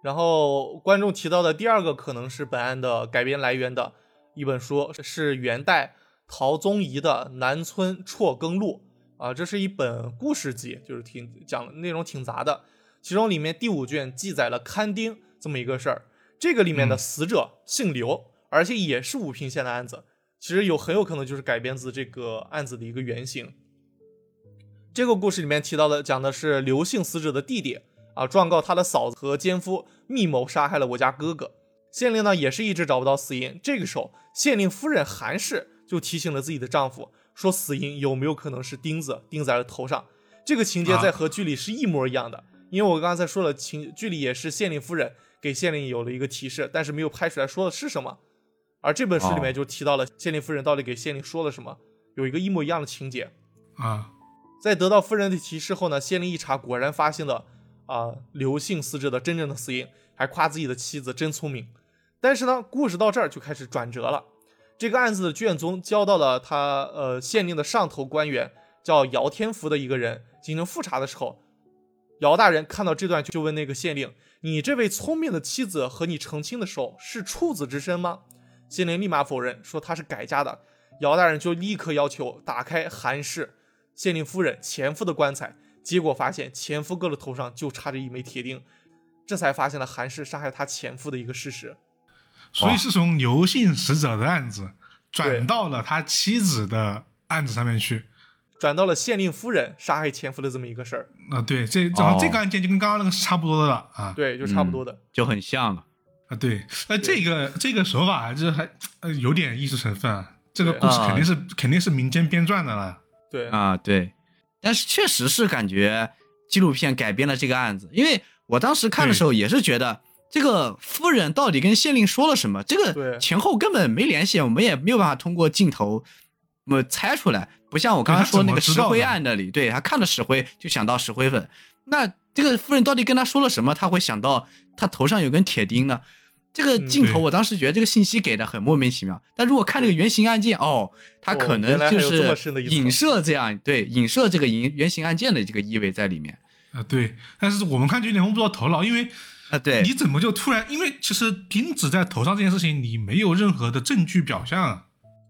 然后观众提到的第二个可能是本案的改编来源的一本书，是元代陶宗仪的《南村辍耕录》啊，这是一本故事集，就是挺讲内容挺杂的，其中里面第五卷记载了勘丁这么一个事儿，这个里面的死者姓刘，而且也是武平县的案子。其实有很有可能就是改编自这个案子的一个原型。这个故事里面提到的，讲的是刘姓死者的弟弟啊，状告他的嫂子和奸夫密谋杀害了我家哥哥。县令呢也是一直找不到死因。这个时候，县令夫人韩氏就提醒了自己的丈夫，说死因有没有可能是钉子钉在了头上。这个情节在和剧里是一模一样的，因为我刚才说了，情剧里也是县令夫人给县令有了一个提示，但是没有拍出来说的是什么。而这本书里面就提到了县令夫人到底给县令说了什么，有一个一模一样的情节。啊，在得到夫人的提示后呢，县令一查，果然发现了啊刘姓死者的真正的死因，还夸自己的妻子真聪明。但是呢，故事到这儿就开始转折了。这个案子的卷宗交到了他呃县令的上头官员叫姚天福的一个人进行复查的时候，姚大人看到这段就问那个县令：“你这位聪明的妻子和你成亲的时候是处子之身吗？”县令立马否认，说他是改嫁的。姚大人就立刻要求打开韩氏县令夫人前夫的棺材，结果发现前夫哥的头上就插着一枚铁钉，这才发现了韩氏杀害他前夫的一个事实。所以是从刘姓死者的案子转到了他妻子的案子上面去。转到了县令夫人杀害前夫的这么一个事儿。啊，对，这然后这个案件就跟刚刚那个是差不多的了啊。对，就差不多的。就很像了。啊，对，那这个这个手法就还呃有点艺术成分啊。这个故事肯定是肯定是民间编撰的了。对啊，对。但是确实是感觉纪录片改编了这个案子，因为我当时看的时候也是觉得这个夫人到底跟县令说了什么，这个前后根本没联系，我们也没有办法通过镜头么猜出来。不像我刚刚说那个石灰案那里，对他看了石灰就想到石灰粉。那这个夫人到底跟他说了什么，他会想到他头上有根铁钉呢？这个镜头我当时觉得这个信息给的很莫名其妙。但如果看这个原型案件，哦，他可能就是影射这样，对，影射这个原原型案件的这个意味在里面。啊，对。但是我们看就有点摸不着头脑，因为啊，对，你怎么就突然？因为其实钉子在头上这件事情，你没有任何的证据表象，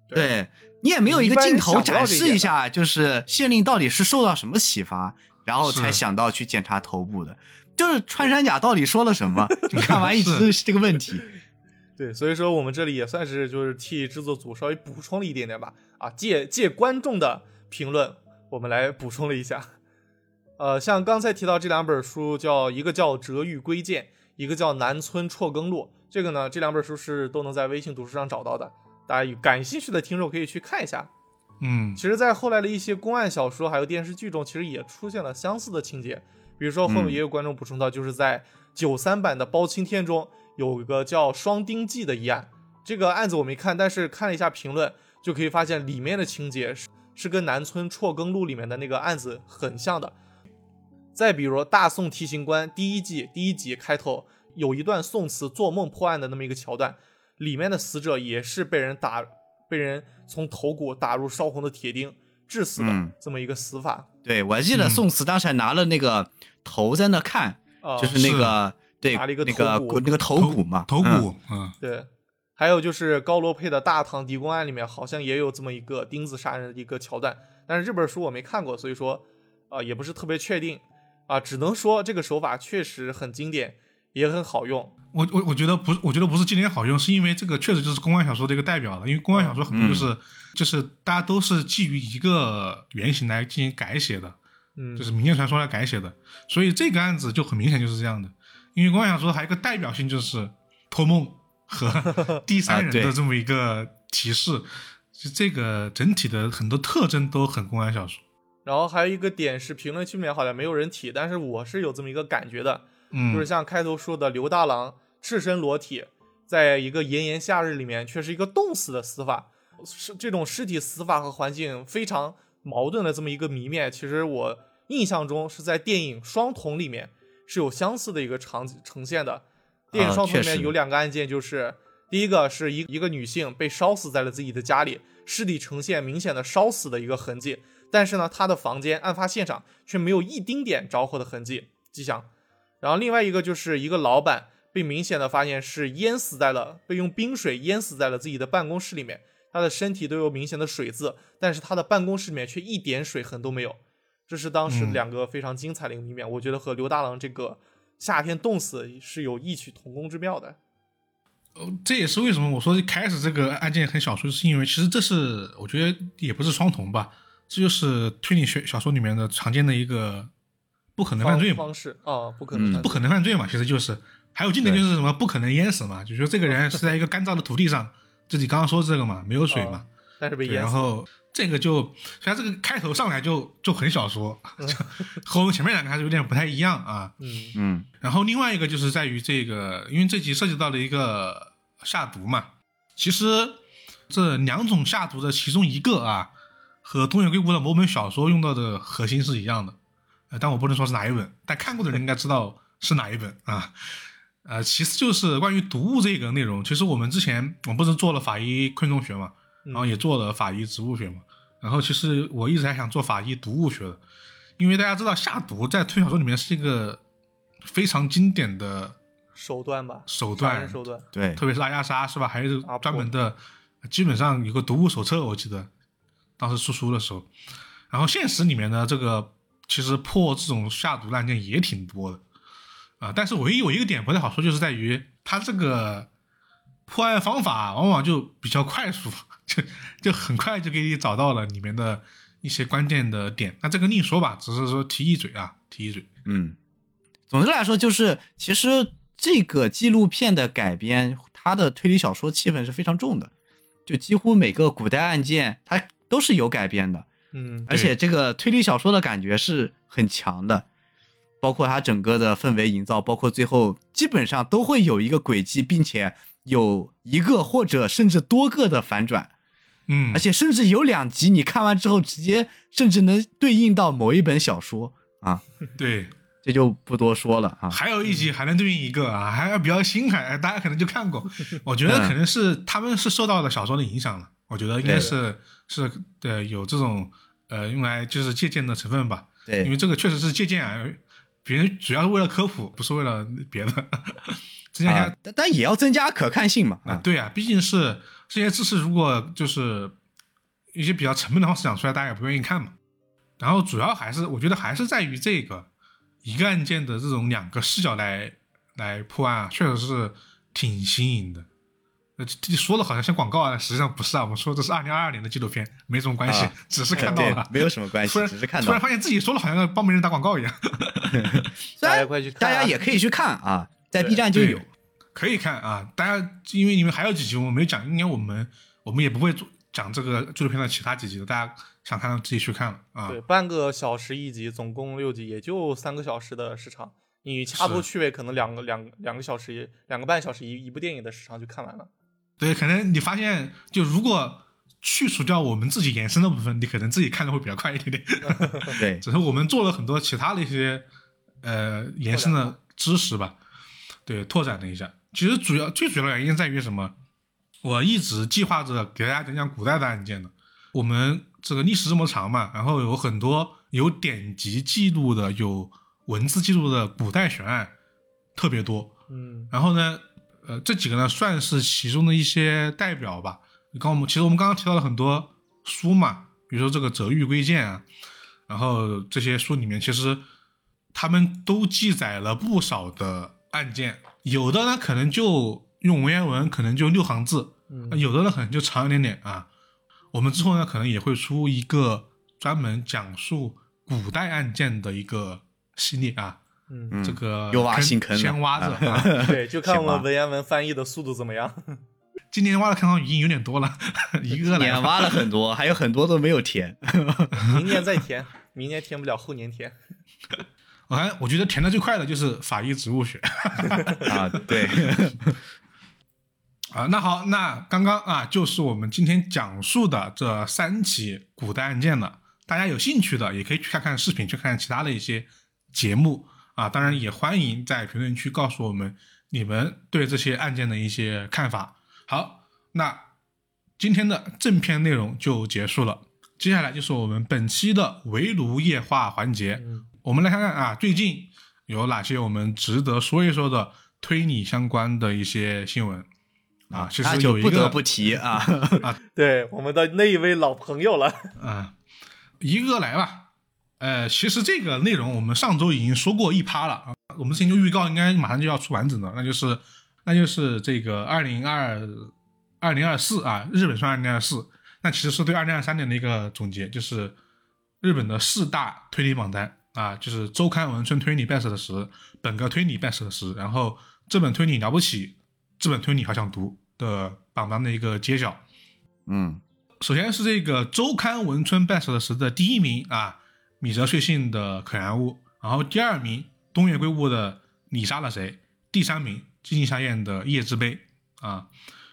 对。你也没有一个镜头展示一下，就是县令到底是受到什么启发，然后才想到去检查头部的，就是穿山甲到底说了什么？看完一直是这个问题。对，所以说我们这里也算是就是替制作组稍微补充了一点点吧。啊，借借观众的评论，我们来补充了一下。呃，像刚才提到这两本书，叫一个叫《折玉归剑》，一个叫《南村辍耕录》。这个呢，这两本书是都能在微信读书上找到的。大家感兴趣的听众可以去看一下，嗯，其实，在后来的一些公案小说还有电视剧中，其实也出现了相似的情节。比如说，后面也有观众补充到，就是在九三版的《包青天》中，有一个叫双丁记的一案。这个案子我没看，但是看了一下评论，就可以发现里面的情节是是跟南村辍耕录里面的那个案子很像的。再比如《大宋提刑官》第一季第一集开头有一段宋慈做梦破案的那么一个桥段。里面的死者也是被人打，被人从头骨打入烧红的铁钉致死的这么一个死法。对，我还记得宋慈当时还拿了那个头在那看，就是那个对拿了一个那个那个头骨嘛，头骨。嗯，对。还有就是高罗佩的大唐狄公案里面好像也有这么一个钉子杀人的一个桥段，但是这本书我没看过，所以说啊也不是特别确定啊，只能说这个手法确实很经典，也很好用。我我我觉得不，我觉得不是经典好用，是因为这个确实就是公安小说的一个代表了。因为公安小说很多就是就是大家都是基于一个原型来进行改写的，嗯，就是民间传说来改写的。所以这个案子就很明显就是这样的。因为公安小说还有一个代表性就是托梦和 第三人的这么一个提示，就这个整体的很多特征都很公安小说。然后还有一个点是评论区里面好像没有人提，但是我是有这么一个感觉的。嗯，就是像开头说的，刘大郎赤身裸体，在一个炎炎夏日里面，却是一个冻死的死法，是这种尸体死法和环境非常矛盾的这么一个谜面。其实我印象中是在电影《双瞳》里面是有相似的一个场景呈现的。电影《双瞳》里面有两个案件，就是第一个是一一个女性被烧死在了自己的家里，尸体呈现明显的烧死的一个痕迹，但是呢，她的房间案发现场却没有一丁点着火的痕迹迹象。然后另外一个就是一个老板被明显的发现是淹死在了，被用冰水淹死在了自己的办公室里面，他的身体都有明显的水渍，但是他的办公室里面却一点水痕都没有。这是当时两个非常精彩的一个谜面，我觉得和刘大郎这个夏天冻死是有异曲同工之妙的。呃，这也是为什么我说一开始这个案件很小说，是因为其实这是我觉得也不是双瞳吧，这就是推理学小说里面的常见的一个。不可能犯罪方式啊，不可能，不可能犯罪嘛，其实就是还有经典就是什么不可能淹死嘛，就说这个人是在一个干燥的土地上，自己刚刚说这个嘛，没有水嘛，但是被淹死。然后这个就虽然这个开头上来就就很小说，就和我们前面两个还是有点不太一样啊。嗯嗯然后另外一个就是在于这个，因为这集涉及到了一个下毒嘛，其实这两种下毒的其中一个啊，和东野圭吾的某本小说用到的核心是一样的，呃，但我不能说是哪一本，但看过的人应该知道是哪一本啊。呃，其次就是关于毒物这个内容，其实我们之前我们不是做了法医昆虫学嘛，然后也做了法医植物学嘛，然后其实我一直还想做法医毒物学的，因为大家知道下毒在推理小说里面是一个非常经典的手段吧，手段，手段。对，特别是阿加莎是吧？还有专门的，基本上有个毒物手册，我记得当时出书的时候。然后现实里面呢，这个其实破这种下毒案件也挺多的啊、但是唯一有一个点不太好说，就是在于它这个破案方法往往就比较快速，就就很快就给你找到了里面的一些关键的点。那这个另说吧，只是说提一嘴啊，提一嘴。嗯，总之来说，就是其实这个纪录片的改编，它的推理小说气氛是非常重的，就几乎每个古代案件它都是有改编的，嗯而且这个推理小说的感觉是很强的，包括它整个的氛围营造，包括最后基本上都会有一个轨迹，并且有一个或者甚至多个的反转，嗯，而且甚至有两集你看完之后，直接甚至能对应到某一本小说啊，对，这就不多说了啊。还有一集还能对应一个啊，还比较新海，大家可能就看过。我觉得可能是他们是受到了小说的影响了，我觉得应该是是呃有这种呃用来就是借鉴的成分吧，对。因为这个确实是借鉴啊，别人主要是为了科普，不是为了别的。增加一下啊，但但也要增加可看性嘛啊，啊。对啊，毕竟是这些知识，如果就是一些比较沉闷的方式讲出来，大家也不愿意看嘛。然后主要还是我觉得还是在于这个一个案件的这种两个视角来来破案啊，确实是挺新颖的。呃，这说的好像像广告啊，实际上不是啊。我们说这是二零二二年的纪录片，没什么关系，啊只是看到了，没有什么关系 突，然只是看到突然。发现自己说了好像在帮别人打广告一样。大家快去看啊大家也可以去看啊，在 B 站就有。可以看啊，大家因为你们还有几集我们没有讲，应该我们我们也不会做讲这个纪录片的其他几集的，大家想看自己去看了啊。对，半个小时一集，总共六集，也就三个小时的时长。你掐头去尾，可能两个两两个小时，两个半小时一一部电影的时长就看完了。对，可能你发现，就如果去除掉我们自己延伸的部分，你可能自己看的会比较快一点点。对，只是我们做了很多其他的一些呃延伸的知识吧，对，拓展了一下。其实主要最主要的原因在于什么？我一直计划着给大家讲讲古代的案件的。我们这个历史这么长嘛，然后有很多有典籍记录的、有文字记录的古代悬案特别多。嗯然后呢，呃，这几个呢算是其中的一些代表吧。刚我们其实我们刚刚提到了很多书嘛，比如说这个《泽域归鉴》啊，然后这些书里面其实他们都记载了不少的案件，有的呢可能就用文言文，可能就六行字，嗯有的呢可能就长一点点啊。我们之后呢可能也会出一个专门讲述古代案件的一个系列啊。嗯，嗯这个又挖新坑先挖着 啊。对，就看我们文言文翻译的速度怎么样。今年挖的坑塘语音有点多了，一个。年挖了很多，还有很多都没有填。明年再填，明年填不了，后年填。我还我觉得填的最快的就是法医植物学啊，对，啊。那好，那刚刚啊就是我们今天讲述的这三起古代案件了。大家有兴趣的也可以去看看视频，去看看其他的一些节目啊。当然也欢迎在评论区告诉我们你们对这些案件的一些看法。好，那今天的正片内容就结束了，接下来就是我们本期的围炉夜话环节。嗯我们来看看啊，最近有哪些我们值得说一说的推理相关的一些新闻啊？其实有一个就不得不提 啊。对，我们的那一位老朋友了。啊，一个来吧。呃，其实这个内容我们上周已经说过一趴了啊，我们之前就预告应该马上就要出完整的，那就是那就是这个二零二二零二四啊，日本算二零二四，那其实是对二零二三年的一个总结，就是日本的四大推理榜单啊，就是周刊文春推理 best 的十，本格推理 best 的十，然后这本推理了不起，这本推理好想读的榜单的一个揭晓。嗯，首先是这个周刊文春 best 的时的第一名啊，米泽穗信的可燃物，然后第二名东野圭吾的你杀了谁，第三名金井夏彦的夜之杯。啊，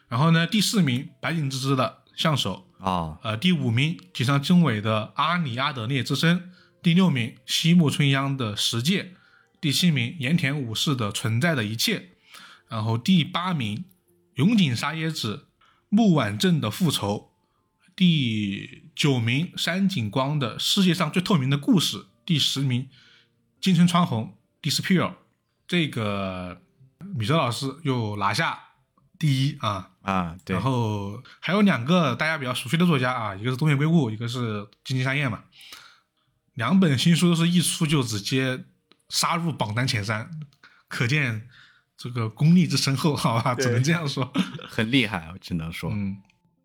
然后呢第四名白井之之的相手，啊。呃第五名井上真伟的阿里阿德涅之声，第六名西木春央的十戒，第七名盐田武士的存在的一切，然后第八名永井沙耶子木婉正的复仇，第九名山井光的世界上最透明的故事，第十名金城川红 Disappear，这个米泽老师又拿下第一啊。啊，对然，后还有两个大家比较熟悉的作家啊，一个是东野圭吾，一个是金井夏彦嘛。两本新书都是一出就直接杀入榜单前三，可见这个功力之深厚，好吧，只能这样说。很厉害，我只能说，嗯，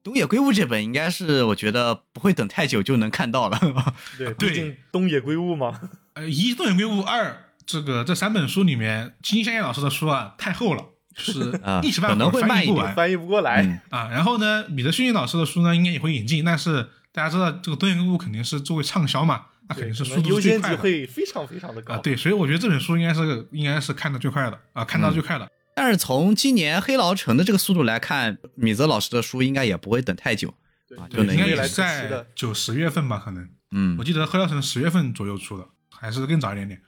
东野圭吾这本应该是我觉得不会等太久就能看到了。对，对毕竟东野圭吾嘛，呃，一东野圭吾，二这个这三本书里面，金井夏彦老师的书啊太厚了，就是 啊一时半可能会慢一点翻译不完翻译不过来。嗯啊。然后呢，米泽训练老师的书呢，应该也会引进，但是大家知道这个东野圭吾肯定是作为畅销嘛，那肯定是速可能优先级度最快的。会非常非常的高。啊，对，所以我觉得这本书应该是应该是看的最快的啊，看到最快的。但是从今年黑牢城的这个速度来看，米泽老师的书应该也不会等太久。对啊对，应该也是在。九十月份吧，可能嗯我记得《黑牢城》十月份左右出的，还是更早一点点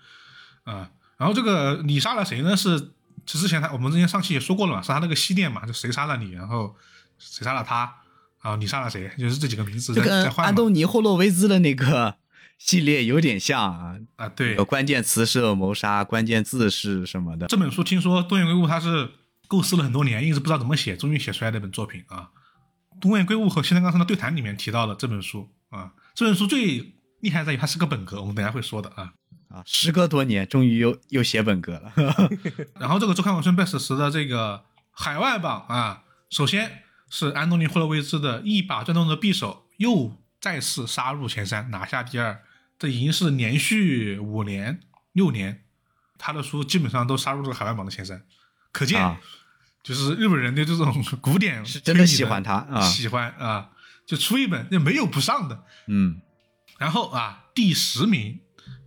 啊。然后这个你杀了谁呢？是之前他我们之前上期也说过了嘛，是他那个系列嘛，就谁杀了你，然后谁杀了他，然后，你杀了谁，就是这几个名字这在在换。跟安东尼·霍洛维兹的那个系列有点像啊。啊，对有，关键词是谋杀，关键字是什么的？这本书听说东野圭吾他是构思了很多年，一直不知道怎么写，终于写出来的一本作品啊。东野圭吾和西田刚生的对谈里面提到了这本书啊，这本书最厉害在于它是个本格，我们等下会说的啊。啊，时隔多年，终于又又写本格了。然后这个周刊文春 best 十的这个海外榜啊，首先是安东尼·霍洛维兹的一把转动的匕首又再次杀入前三，拿下第二，这已经是连续五年、六年，他的书基本上都杀入这个海外榜的前三，可见、啊。就是日本人对这种古典是真的喜欢他啊喜欢啊，就出一本就没有不上的。嗯，然后啊，第十名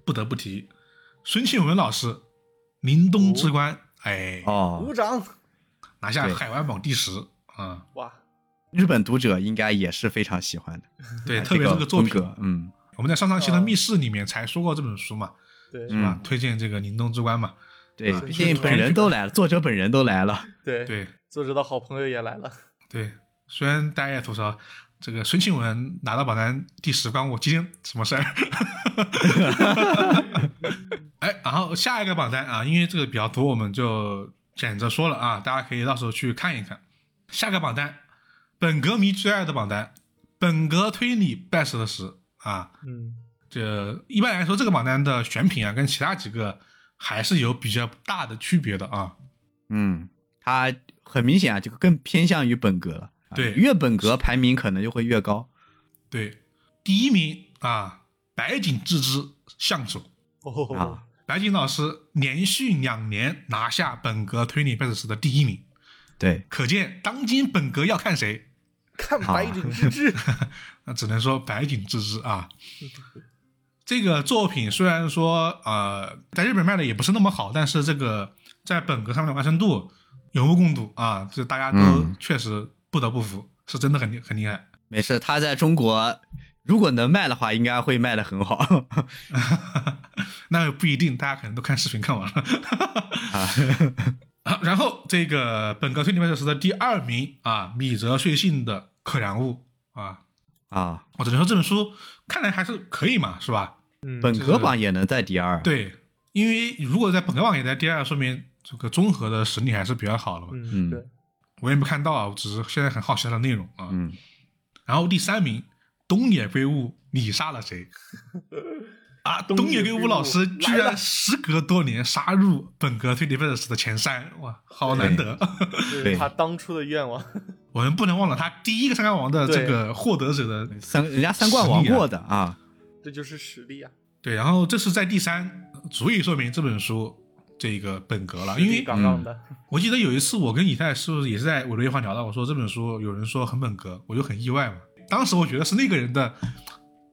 不得不提孙庆文老师《林东之关》哎，哦。鼓，掌！拿下海外榜第十啊、哇，日本读者应该也是非常喜欢的。对，啊特别这这个作品，嗯我们在上上期的密室里面才说过这本书嘛，对是吧？嗯推荐这个《林东之关》嘛，对啊，毕竟本人都来了，作者本人都来了。对对作者的好朋友也来了。对。虽然大家也吐槽这个孙庆文拿到榜单第十，关我今天什么事儿？哎，然后下一个榜单啊，因为这个比较多，我们就简着说了啊，大家可以到时候去看一看。下个榜单，本格迷最爱的榜单，本格推理 best 的十啊，嗯，这一般来说，这个榜单的选品啊，跟其他几个还是有比较大的区别的啊。嗯，它很明显啊，这个更偏向于本格了。啊对。越本格排名可能就会越高。对，第一名啊，白井智之相手，哦，啊。白井老师连续两年拿下本格推理 best 的第一名，对，可见当今本格要看谁，看白井之志，那只能说白井之之啊。这个作品虽然说呃在日本卖的也不是那么好，但是这个在本格上面的完成度有目共睹啊，这大家都嗯确实不得不服，是真的很厉很厉害。没事，他在中国如果能卖的话，应该会卖的很好。那也不一定，大家可能都看视频看完了。啊，啊然后这个本格推理麦斯的第二名啊，米泽穗信的《可燃物》啊，啊，我只能说这本书看来还是可以嘛，是吧？嗯，本格榜也能在第二。，对，因为如果在本格榜也在第二，说明这个综合的实力还是比较好的嘛。嗯，嗯对，我也没看到啊，我只是现在很好奇它的内容啊。嗯，然后第三名，东野圭吾，你杀了谁？啊，东东野圭吾吾老师居然时隔多年杀入本格推理 best 的前三，哇，好难得！对他当初的愿望。我们不能忘了他第一个三冠王的这个获得者的三人家三冠王过的啊。这就是实力啊！对，然后这是在第三，足以说明这本书这个本格了。因为杠杠的，我记得有一次我跟以太是不是也是在伟瑞话聊到，我说这本书有人说很本格，我就很意外嘛。当时我觉得是那个人的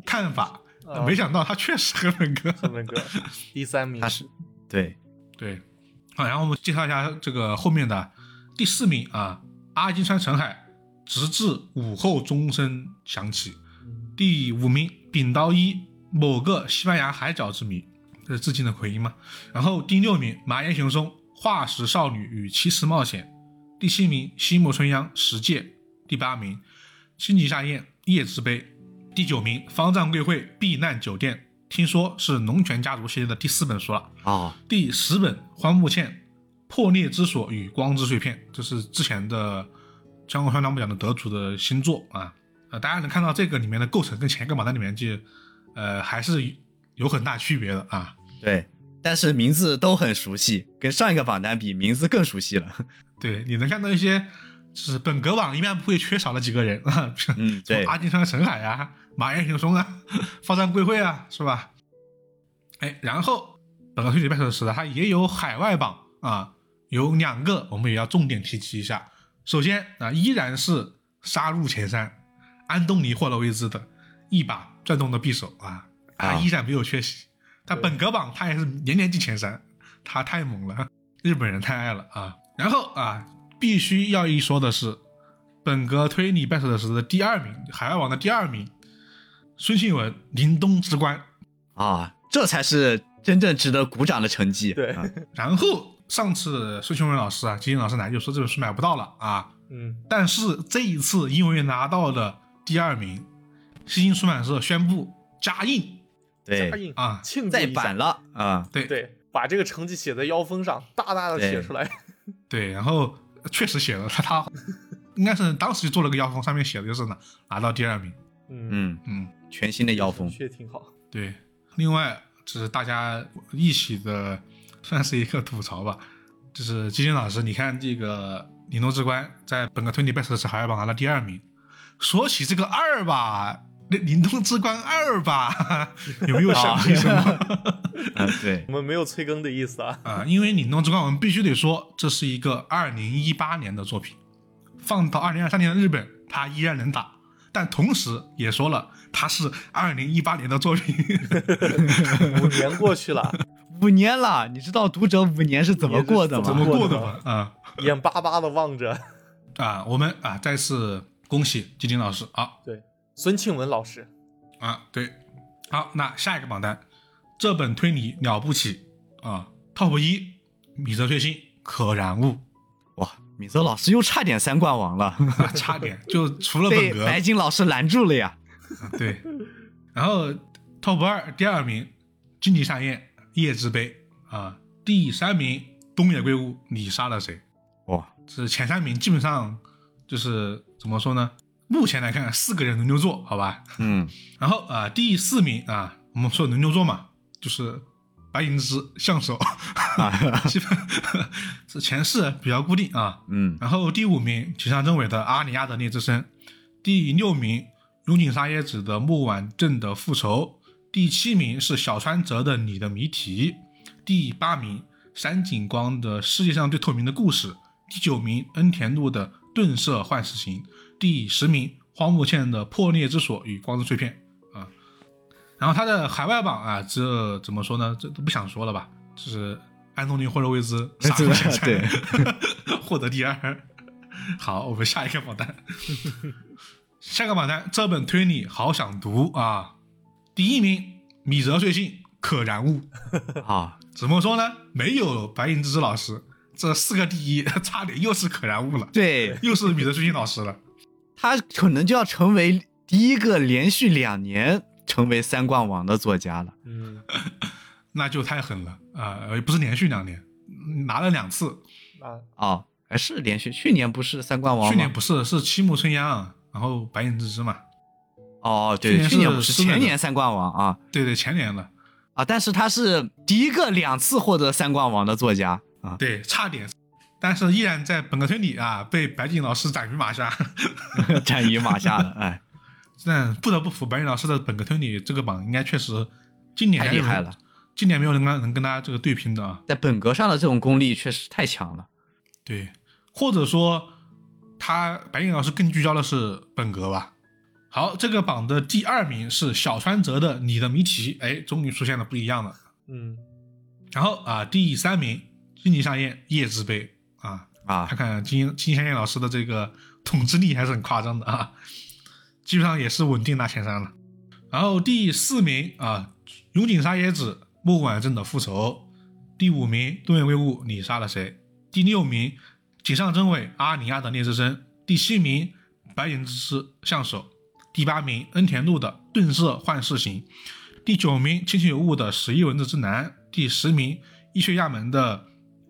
看法，啊没想到他确实和本格。小本哥第三名他，是对对，啊，然后我们介绍一下这个后面的第四名啊，阿金川澄海，直至午后钟声响起。第五名，丙刀一，某个西班牙海角之谜，这是致敬的奎因嘛。然后第六名，麻岩雄松，化石少女与奇石冒险。第七名，西木春央，十戒。第八名，星级夏宴，夜之杯。第九名，方丈贵会避难酒店，听说是龙泉家族系列的第四本书了。哦，第十本荒木茜《破裂之锁与光之碎片》，这是之前的江户川乱步奖的得主的新作啊。呃，大家能看到这个里面的构成跟前一个榜单里面就，呃，还是有很大区别的啊。对，但是名字都很熟悉，跟上一个榜单比，名字更熟悉了。对，你能看到一些就是本格网一般不会缺少的几个人啊，嗯，对，阿金川澄海啊、马岩雄松啊、发展贵会啊，是吧？哎，然后本格推理拜特时它也有海外榜啊，有两个我们也要重点提及一下。首先啊，依然是杀入前三，安东尼·霍洛维兹的一把转动的匕首啊，他啊依然没有缺席。他本格榜他也是年年进前三，他太猛了，日本人太爱了啊。然后啊，必须要一说的是，本格推理拜特时的第二名，海外榜的第二名，孙庆文《林东之关》。啊，这才是真正值得鼓掌的成绩。对啊 然后上次孙庆文老师啊，金星老师来就说这本书买不到了啊，嗯，但是这一次因为拿到了第二名，西京出版社宣布加印对加，印啊，再庆再版了啊，对对，把这个成绩写在腰封上，大大的写出来。对，然后确实写了他他应该是当时就做了个腰封，上面写的就是呢拿到第二名，嗯，嗯，嗯，全新的妖风，确挺好。对。另外，就是大家一起的，算是一个吐槽吧。就是金星老师，你看这个《灵动之关》在本个推理 best 是海外榜拿了第二名。说起这个二吧，那《灵动之关二》吧，有没有想起什么？嗯，对我，们没有催更的意思啊。啊，因为《灵动之关》，我们必须得说，这是一个二零一八年的作品，放到二零二三年的日本，它依然能打。但同时也说了，它是二零一八年的作品。五年过去了，五年了，你知道读者五年是怎么过的吗？怎么过的过吧？啊眼巴巴的望着。啊，我们啊再次恭喜金金老师啊对，孙庆文老师，啊，对，好，那下一个榜单，这本推理了不起啊，Top 一，米泽穗信可燃物，哇，米泽老师又差点三冠王了，啊 差点就除了被本格白金老师拦住了呀。对，然后 Top 二第二名，荆棘夏宴夜之杯啊，第三名东野圭吾，你杀了谁？哇，这前三名基本上就是怎么说呢？目前来看，四个人轮流坐，好吧？嗯，然后啊、第四名啊，我们说轮流坐嘛，就是白银之相手，基本这前四比较固定啊。嗯，然后第五名，吉上真伟的《阿尼亚的烈之声》，第六名，永井沙耶子的《木婉镇的复仇》，第七名是小川哲的《你的谜题》，第八名，山井光的《世界上最透明的故事》，第九名，恩田路的《顿色幻视行》，第十名，荒木茜的《破裂之锁与光之碎片》啊。然后他的海外榜啊，这怎么说呢？这都不想说了吧，就是安东尼·霍洛维兹杀入前三对，获得第二。好，我们下一个榜单。下个榜单，这本推理好想读啊！第一名，米泽穗信可燃物。啊，怎么说呢？没有白银之之老师，这四个第一，差点又是可燃物了，对又是米泽穗信老师了。他可能就要成为第一个连续两年成为三冠王的作家了。嗯，那就太狠了啊！呃，不是连续两年，拿了两次。啊，哦，还是连续，去年不是三冠王吗？去年不是，是七木春央，然后白影之之嘛。哦，对，去年去年是不是前年三冠王啊对对，前年了。啊！但是他是第一个两次获得三冠王的作家啊。对，差点，但是依然在本科推理啊被白井老师斩于马下。斩于马下了，哎，但不得不服白云老师的本科推理这个榜，应该确实今年太厉害了，今年没有人跟能跟他这个对拼的啊。在本格上的这种功力确实太强了。对，或者说他白云老师更聚焦的是本格吧。好，这个榜的第二名是小川哲的《你的谜题》，哎，终于出现了不一样的。嗯，然后啊，第三名金井夏彦《叶之杯》啊，啊看看金金夏彦老师的这个统治力还是很夸张的啊，基本上也是稳定拿前三了。然后第四名啊，永井沙耶子《木管镇的复仇》，第五名东野圭吾《你杀了谁》，第六名井上真伟《阿尼亚的聂之声》，第七名白眼之师相手，第八名恩田路的《顿射幻视行》，第九名清清有物的《十一文字之男》，第十名医学亚门的《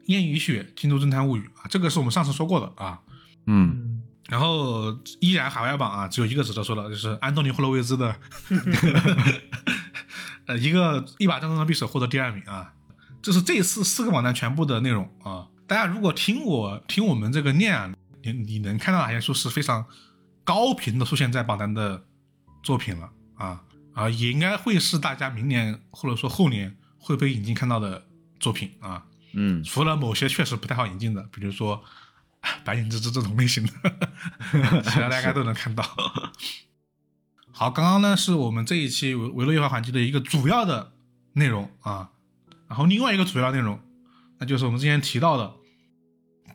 烟雨雪京都侦探物语》啊，这个是我们上次说过的啊。嗯。然后依然海外榜啊，只有一个值得说的，就是安东尼·霍洛维兹的，呃，一个一把战争的匕首获得第二名啊。这是这次四个榜单全部的内容啊。大家如果听我听我们这个念啊，你你能看到哪些书是非常高频的出现在榜单的作品了啊啊，也应该会是大家明年或者说后年会被引进看到的作品啊。嗯除了某些确实不太好引进的，比如说 白眼之之这种类型的，其他大家都能看到。好，刚刚呢是我们这一期维维罗夜话环节的一个主要的内容啊，然后另外一个主要内容，那就是我们之前提到的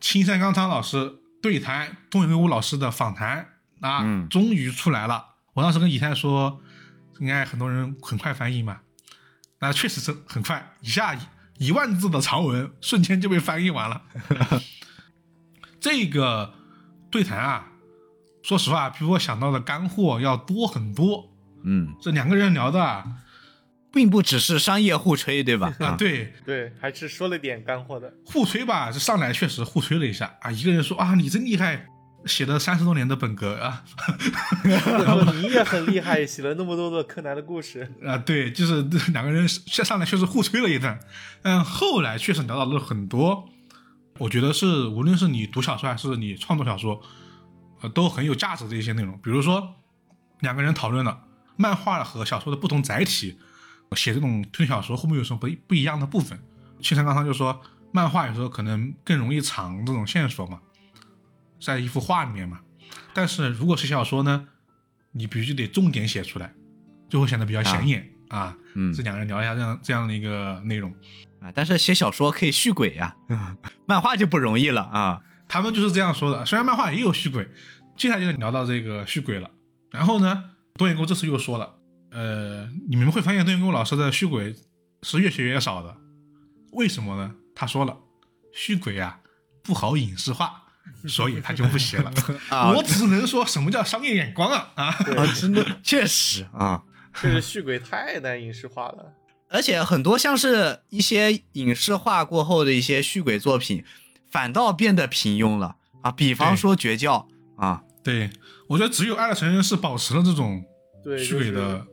青山刚昌老师对谈东野圭吾老师的访谈啊，嗯终于出来了。我当时跟以太说，应该很多人很快翻译嘛，那确实是很快，一下一一万字的长文瞬间就被翻译完了。这个对谈啊，说实话，比我想到的干货要多很多。嗯，这两个人聊的啊，并不只是商业互吹，对吧？啊对，对，还是说了点干货的。互吹吧，这上来确实互吹了一下啊。一个人说啊，你真厉害，写了三十多年的本格啊，你也很厉害，写了那么多的柯南的故事。啊，对，就是两个人上上来确实互吹了一段，嗯，后来确实聊到了很多，我觉得是无论是你读小说还是你创作小说，呃，都很有价值的一些内容。比如说，两个人讨论了漫画和小说的不同载体，写这种推理小说会不会有什么不不一样的部分？青山刚昌就说，漫画有时候可能更容易藏这种线索嘛，在一幅画里面嘛，但是如果是小说呢，你必须得重点写出来，就会显得比较显眼啊。嗯这两个人聊一下这样这样的一个内容，啊，但是写小说可以续鬼呀、漫画就不容易了啊。他们就是这样说的。虽然漫画也有续鬼，接下来就聊到这个续鬼了。然后呢，东野圭吾这次又说了，呃，你们会发现东野圭吾老师的续鬼是越写越少的，为什么呢？他说了，续鬼啊不好影视化，所以他就不写了。啊我只能说什么叫商业眼光啊啊！啊，真的确实啊，确实续鬼太难影视化了。而且很多像是一些影视化过后的一些续鬼作品，反倒变得平庸了啊。比方说《绝教》啊，对我觉得只有《爱的成人》是保持了这种对，续鬼的，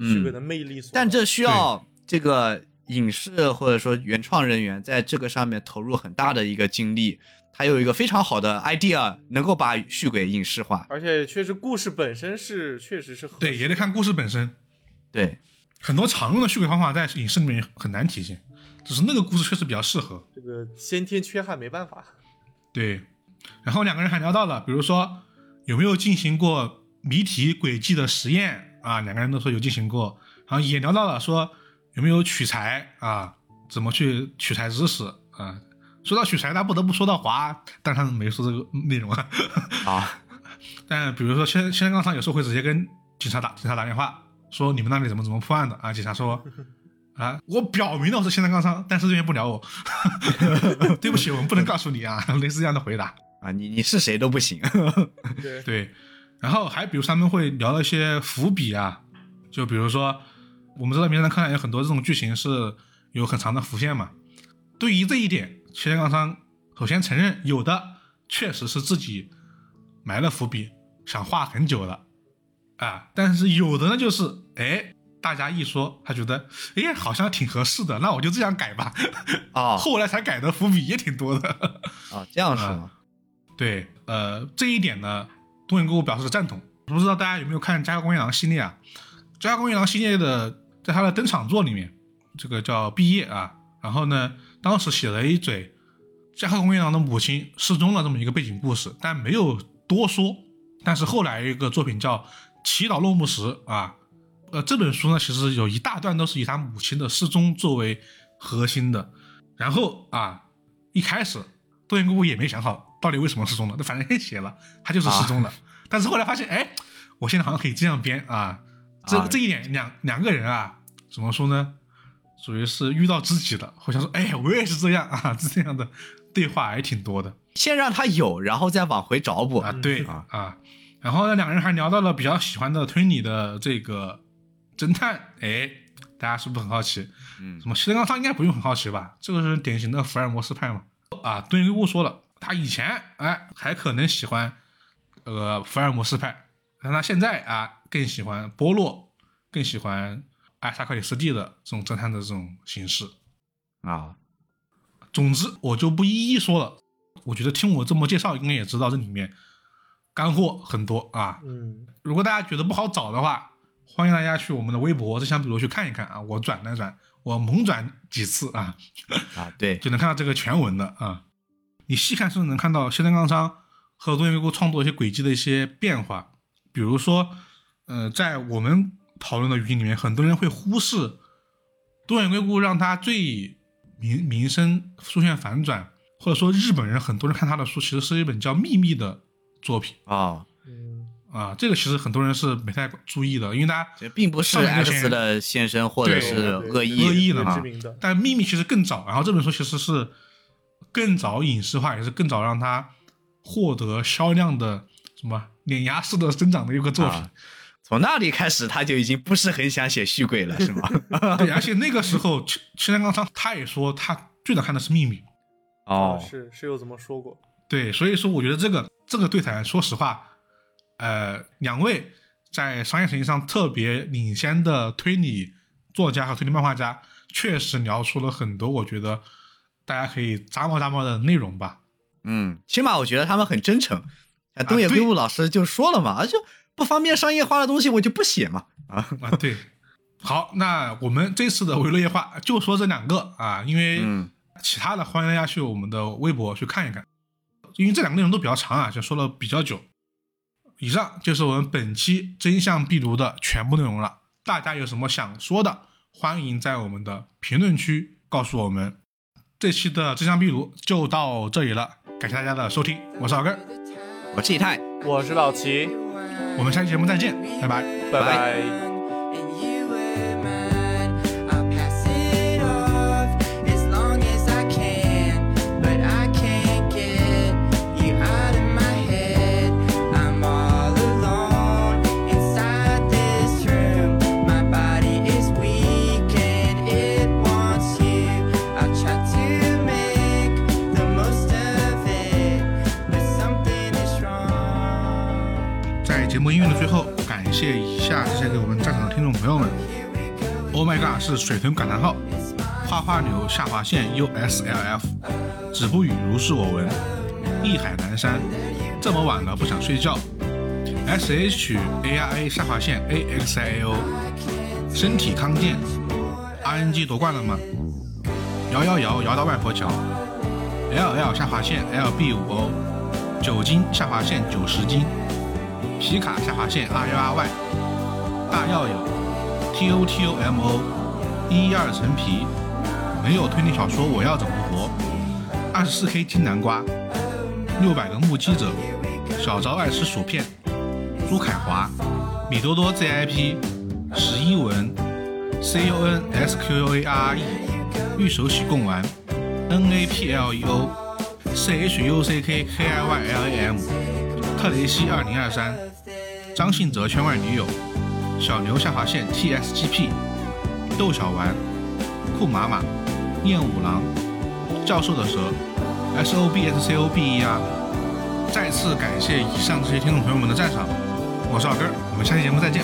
续轨嗯，的魅力。但这需要这个影视或者说原创人员在这个上面投入很大的一个精力，他有一个非常好的 idea，能够把续鬼影视化。而且确实故事本身是确实是合对，也得看故事本身。对，很多常用的续轨方法在影视里面很难体现，只是那个故事确实比较适合。这个先天缺憾没办法。对，然后两个人还聊到了，比如说有没有进行过谜题轨迹的实验啊？两个人都说有进行过，然后也聊到了说有没有取材啊？怎么去取材知识啊？说到取材，他不得不说到华，但他们没说这个内容啊。啊，但比如说，现现在刚上有时候会直接跟警察打警察打电话，说你们那里怎么怎么破案的啊？警察说啊，我表明了我是现在刚上，但是这边不聊我，对不起，我们不能告诉你啊，类似这样的回答。啊，你你是谁都不行。对，对，然后还比如他们会聊一些伏笔啊，就比如说我们知道《名侦探柯南》有很多这种剧情是有很长的伏线嘛。对于这一点，切冈商首先承认有的确实是自己埋了伏笔，想画很久了啊，但是有的呢就是哎。大家一说，他觉得，哎，好像挺合适的，那我就这样改吧。啊 后来才改的伏笔也挺多的。啊，这样是吗？对，呃，这一点呢，东野圭吾表示赞同。不知道大家有没有看《加贺公一郎》系列啊？《加贺公一郎》系列的，在他的登场作里面，这个叫《毕业》啊，然后呢，当时写了一嘴加贺公一郎的母亲失踪了这么一个背景故事，但没有多说。但是后来一个作品叫《祈祷落幕时啊，呃，这本书呢，其实有一大段都是以他母亲的失踪作为核心的。然后啊，一开始多田姑姑也没想好到底为什么失踪了，那反正也写了，他就是失踪了。但是后来发现，哎，我现在好像可以这样编啊，这、啊这一点两两个人啊，怎么说呢？属于是遇到知己了，好像说，哎，我也是这样啊，这样的对话还挺多的。先让他有，然后再往回找补啊，对啊啊，然后呢，两个人还聊到了比较喜欢的推理的这个侦探，哎，大家是不是很好奇？嗯什么西德冈他应该不用很好奇吧？这个是典型的福尔摩斯派嘛。啊，敦义屋说了，他以前哎还可能喜欢呃福尔摩斯派，但他现在啊更喜欢波洛，更喜欢艾萨克里斯蒂的这种侦探的这种形式。啊，总之，我就不一一说了。我觉得听我这么介绍，应该也知道这里面干货很多啊。嗯，如果大家觉得不好找的话，欢迎大家去我们的微博“这项比如”去看一看啊。我转了转，我猛转几次啊，啊，对，就能看到这个全文的啊。你细看是能看到谢登刚昌和东野圭吾创作一些轨迹的一些变化，比如说，呃，在我们讨论的语境里面，很多人会忽视东野圭吾让他最名名声出现反转，或者说日本人很多人看他的书，其实是一本叫《秘密》的作品啊，嗯，啊。这个其实很多人是没太注意的，因为大家这并不是 X 的现身或者是恶意恶意的嘛但《秘密》其实更早，然后这本书其实是更早影视化，也是更早让他获得销量的什么碾压式的增长的一个作品。啊从那里开始他就已经不是很想写续鬼了，是吗？对，而且那个时候，青青山刚昌他也说他最早看的是《秘密》，哦啊，是是有这么说过，对，所以说我觉得这个这个对谈，说实话，呃，两位在商业成绩上特别领先的推理作家和推理漫画家，确实聊出了很多我觉得大家可以咂摸咂摸的内容吧。嗯，起码我觉得他们很真诚。啊，东野圭吾老师就说了嘛，就不方便商业化的东西我就不写嘛。啊，啊，对，好，那我们这次的维乐夜话就说这两个啊，因为嗯其他的欢迎大家去我们的微博去看一看，因为这两个内容都比较长啊，就说了比较久。以上就是我们本期真相必读的全部内容了，大家有什么想说的，欢迎在我们的评论区告诉我们。这期的真相必读就到这里了，感谢大家的收听，我是老根，我是一泰，我是老齐，我们下期节目再见，拜拜。拜拜谢以下这些给我们赞赏的听众朋友们。Oh my god 是水豚感叹号，花花牛下划线 USLF，止不语如是我闻，意海南山，这么晚了不想睡觉，SHARA 下划线 AXIAO，身体康健，RNG 夺冠了吗？摇摇摇摇到外婆桥，LL 下划线 LB 五 O，酒精下划线九十斤。皮卡下划线 R U R Y，大药有 T O T O M O，一二层皮，没有推理小说我要怎么活？二十四 K 金南瓜，六百个目击者，小昭爱吃薯片，朱凯华，米多多 Z I P，十一文，C O N S Q U A R R E，玉手洗贡丸，N A P L E O，C H U C K K I Y L A M。特雷西二零二三，张信哲圈外女友，小牛下划线 TSGP，窦小丸，酷马马，燕五郎，教授的蛇，SOBSCOBER。再次感谢以上这些听众朋友们的赞赏，我是老根，我们下期节目再见，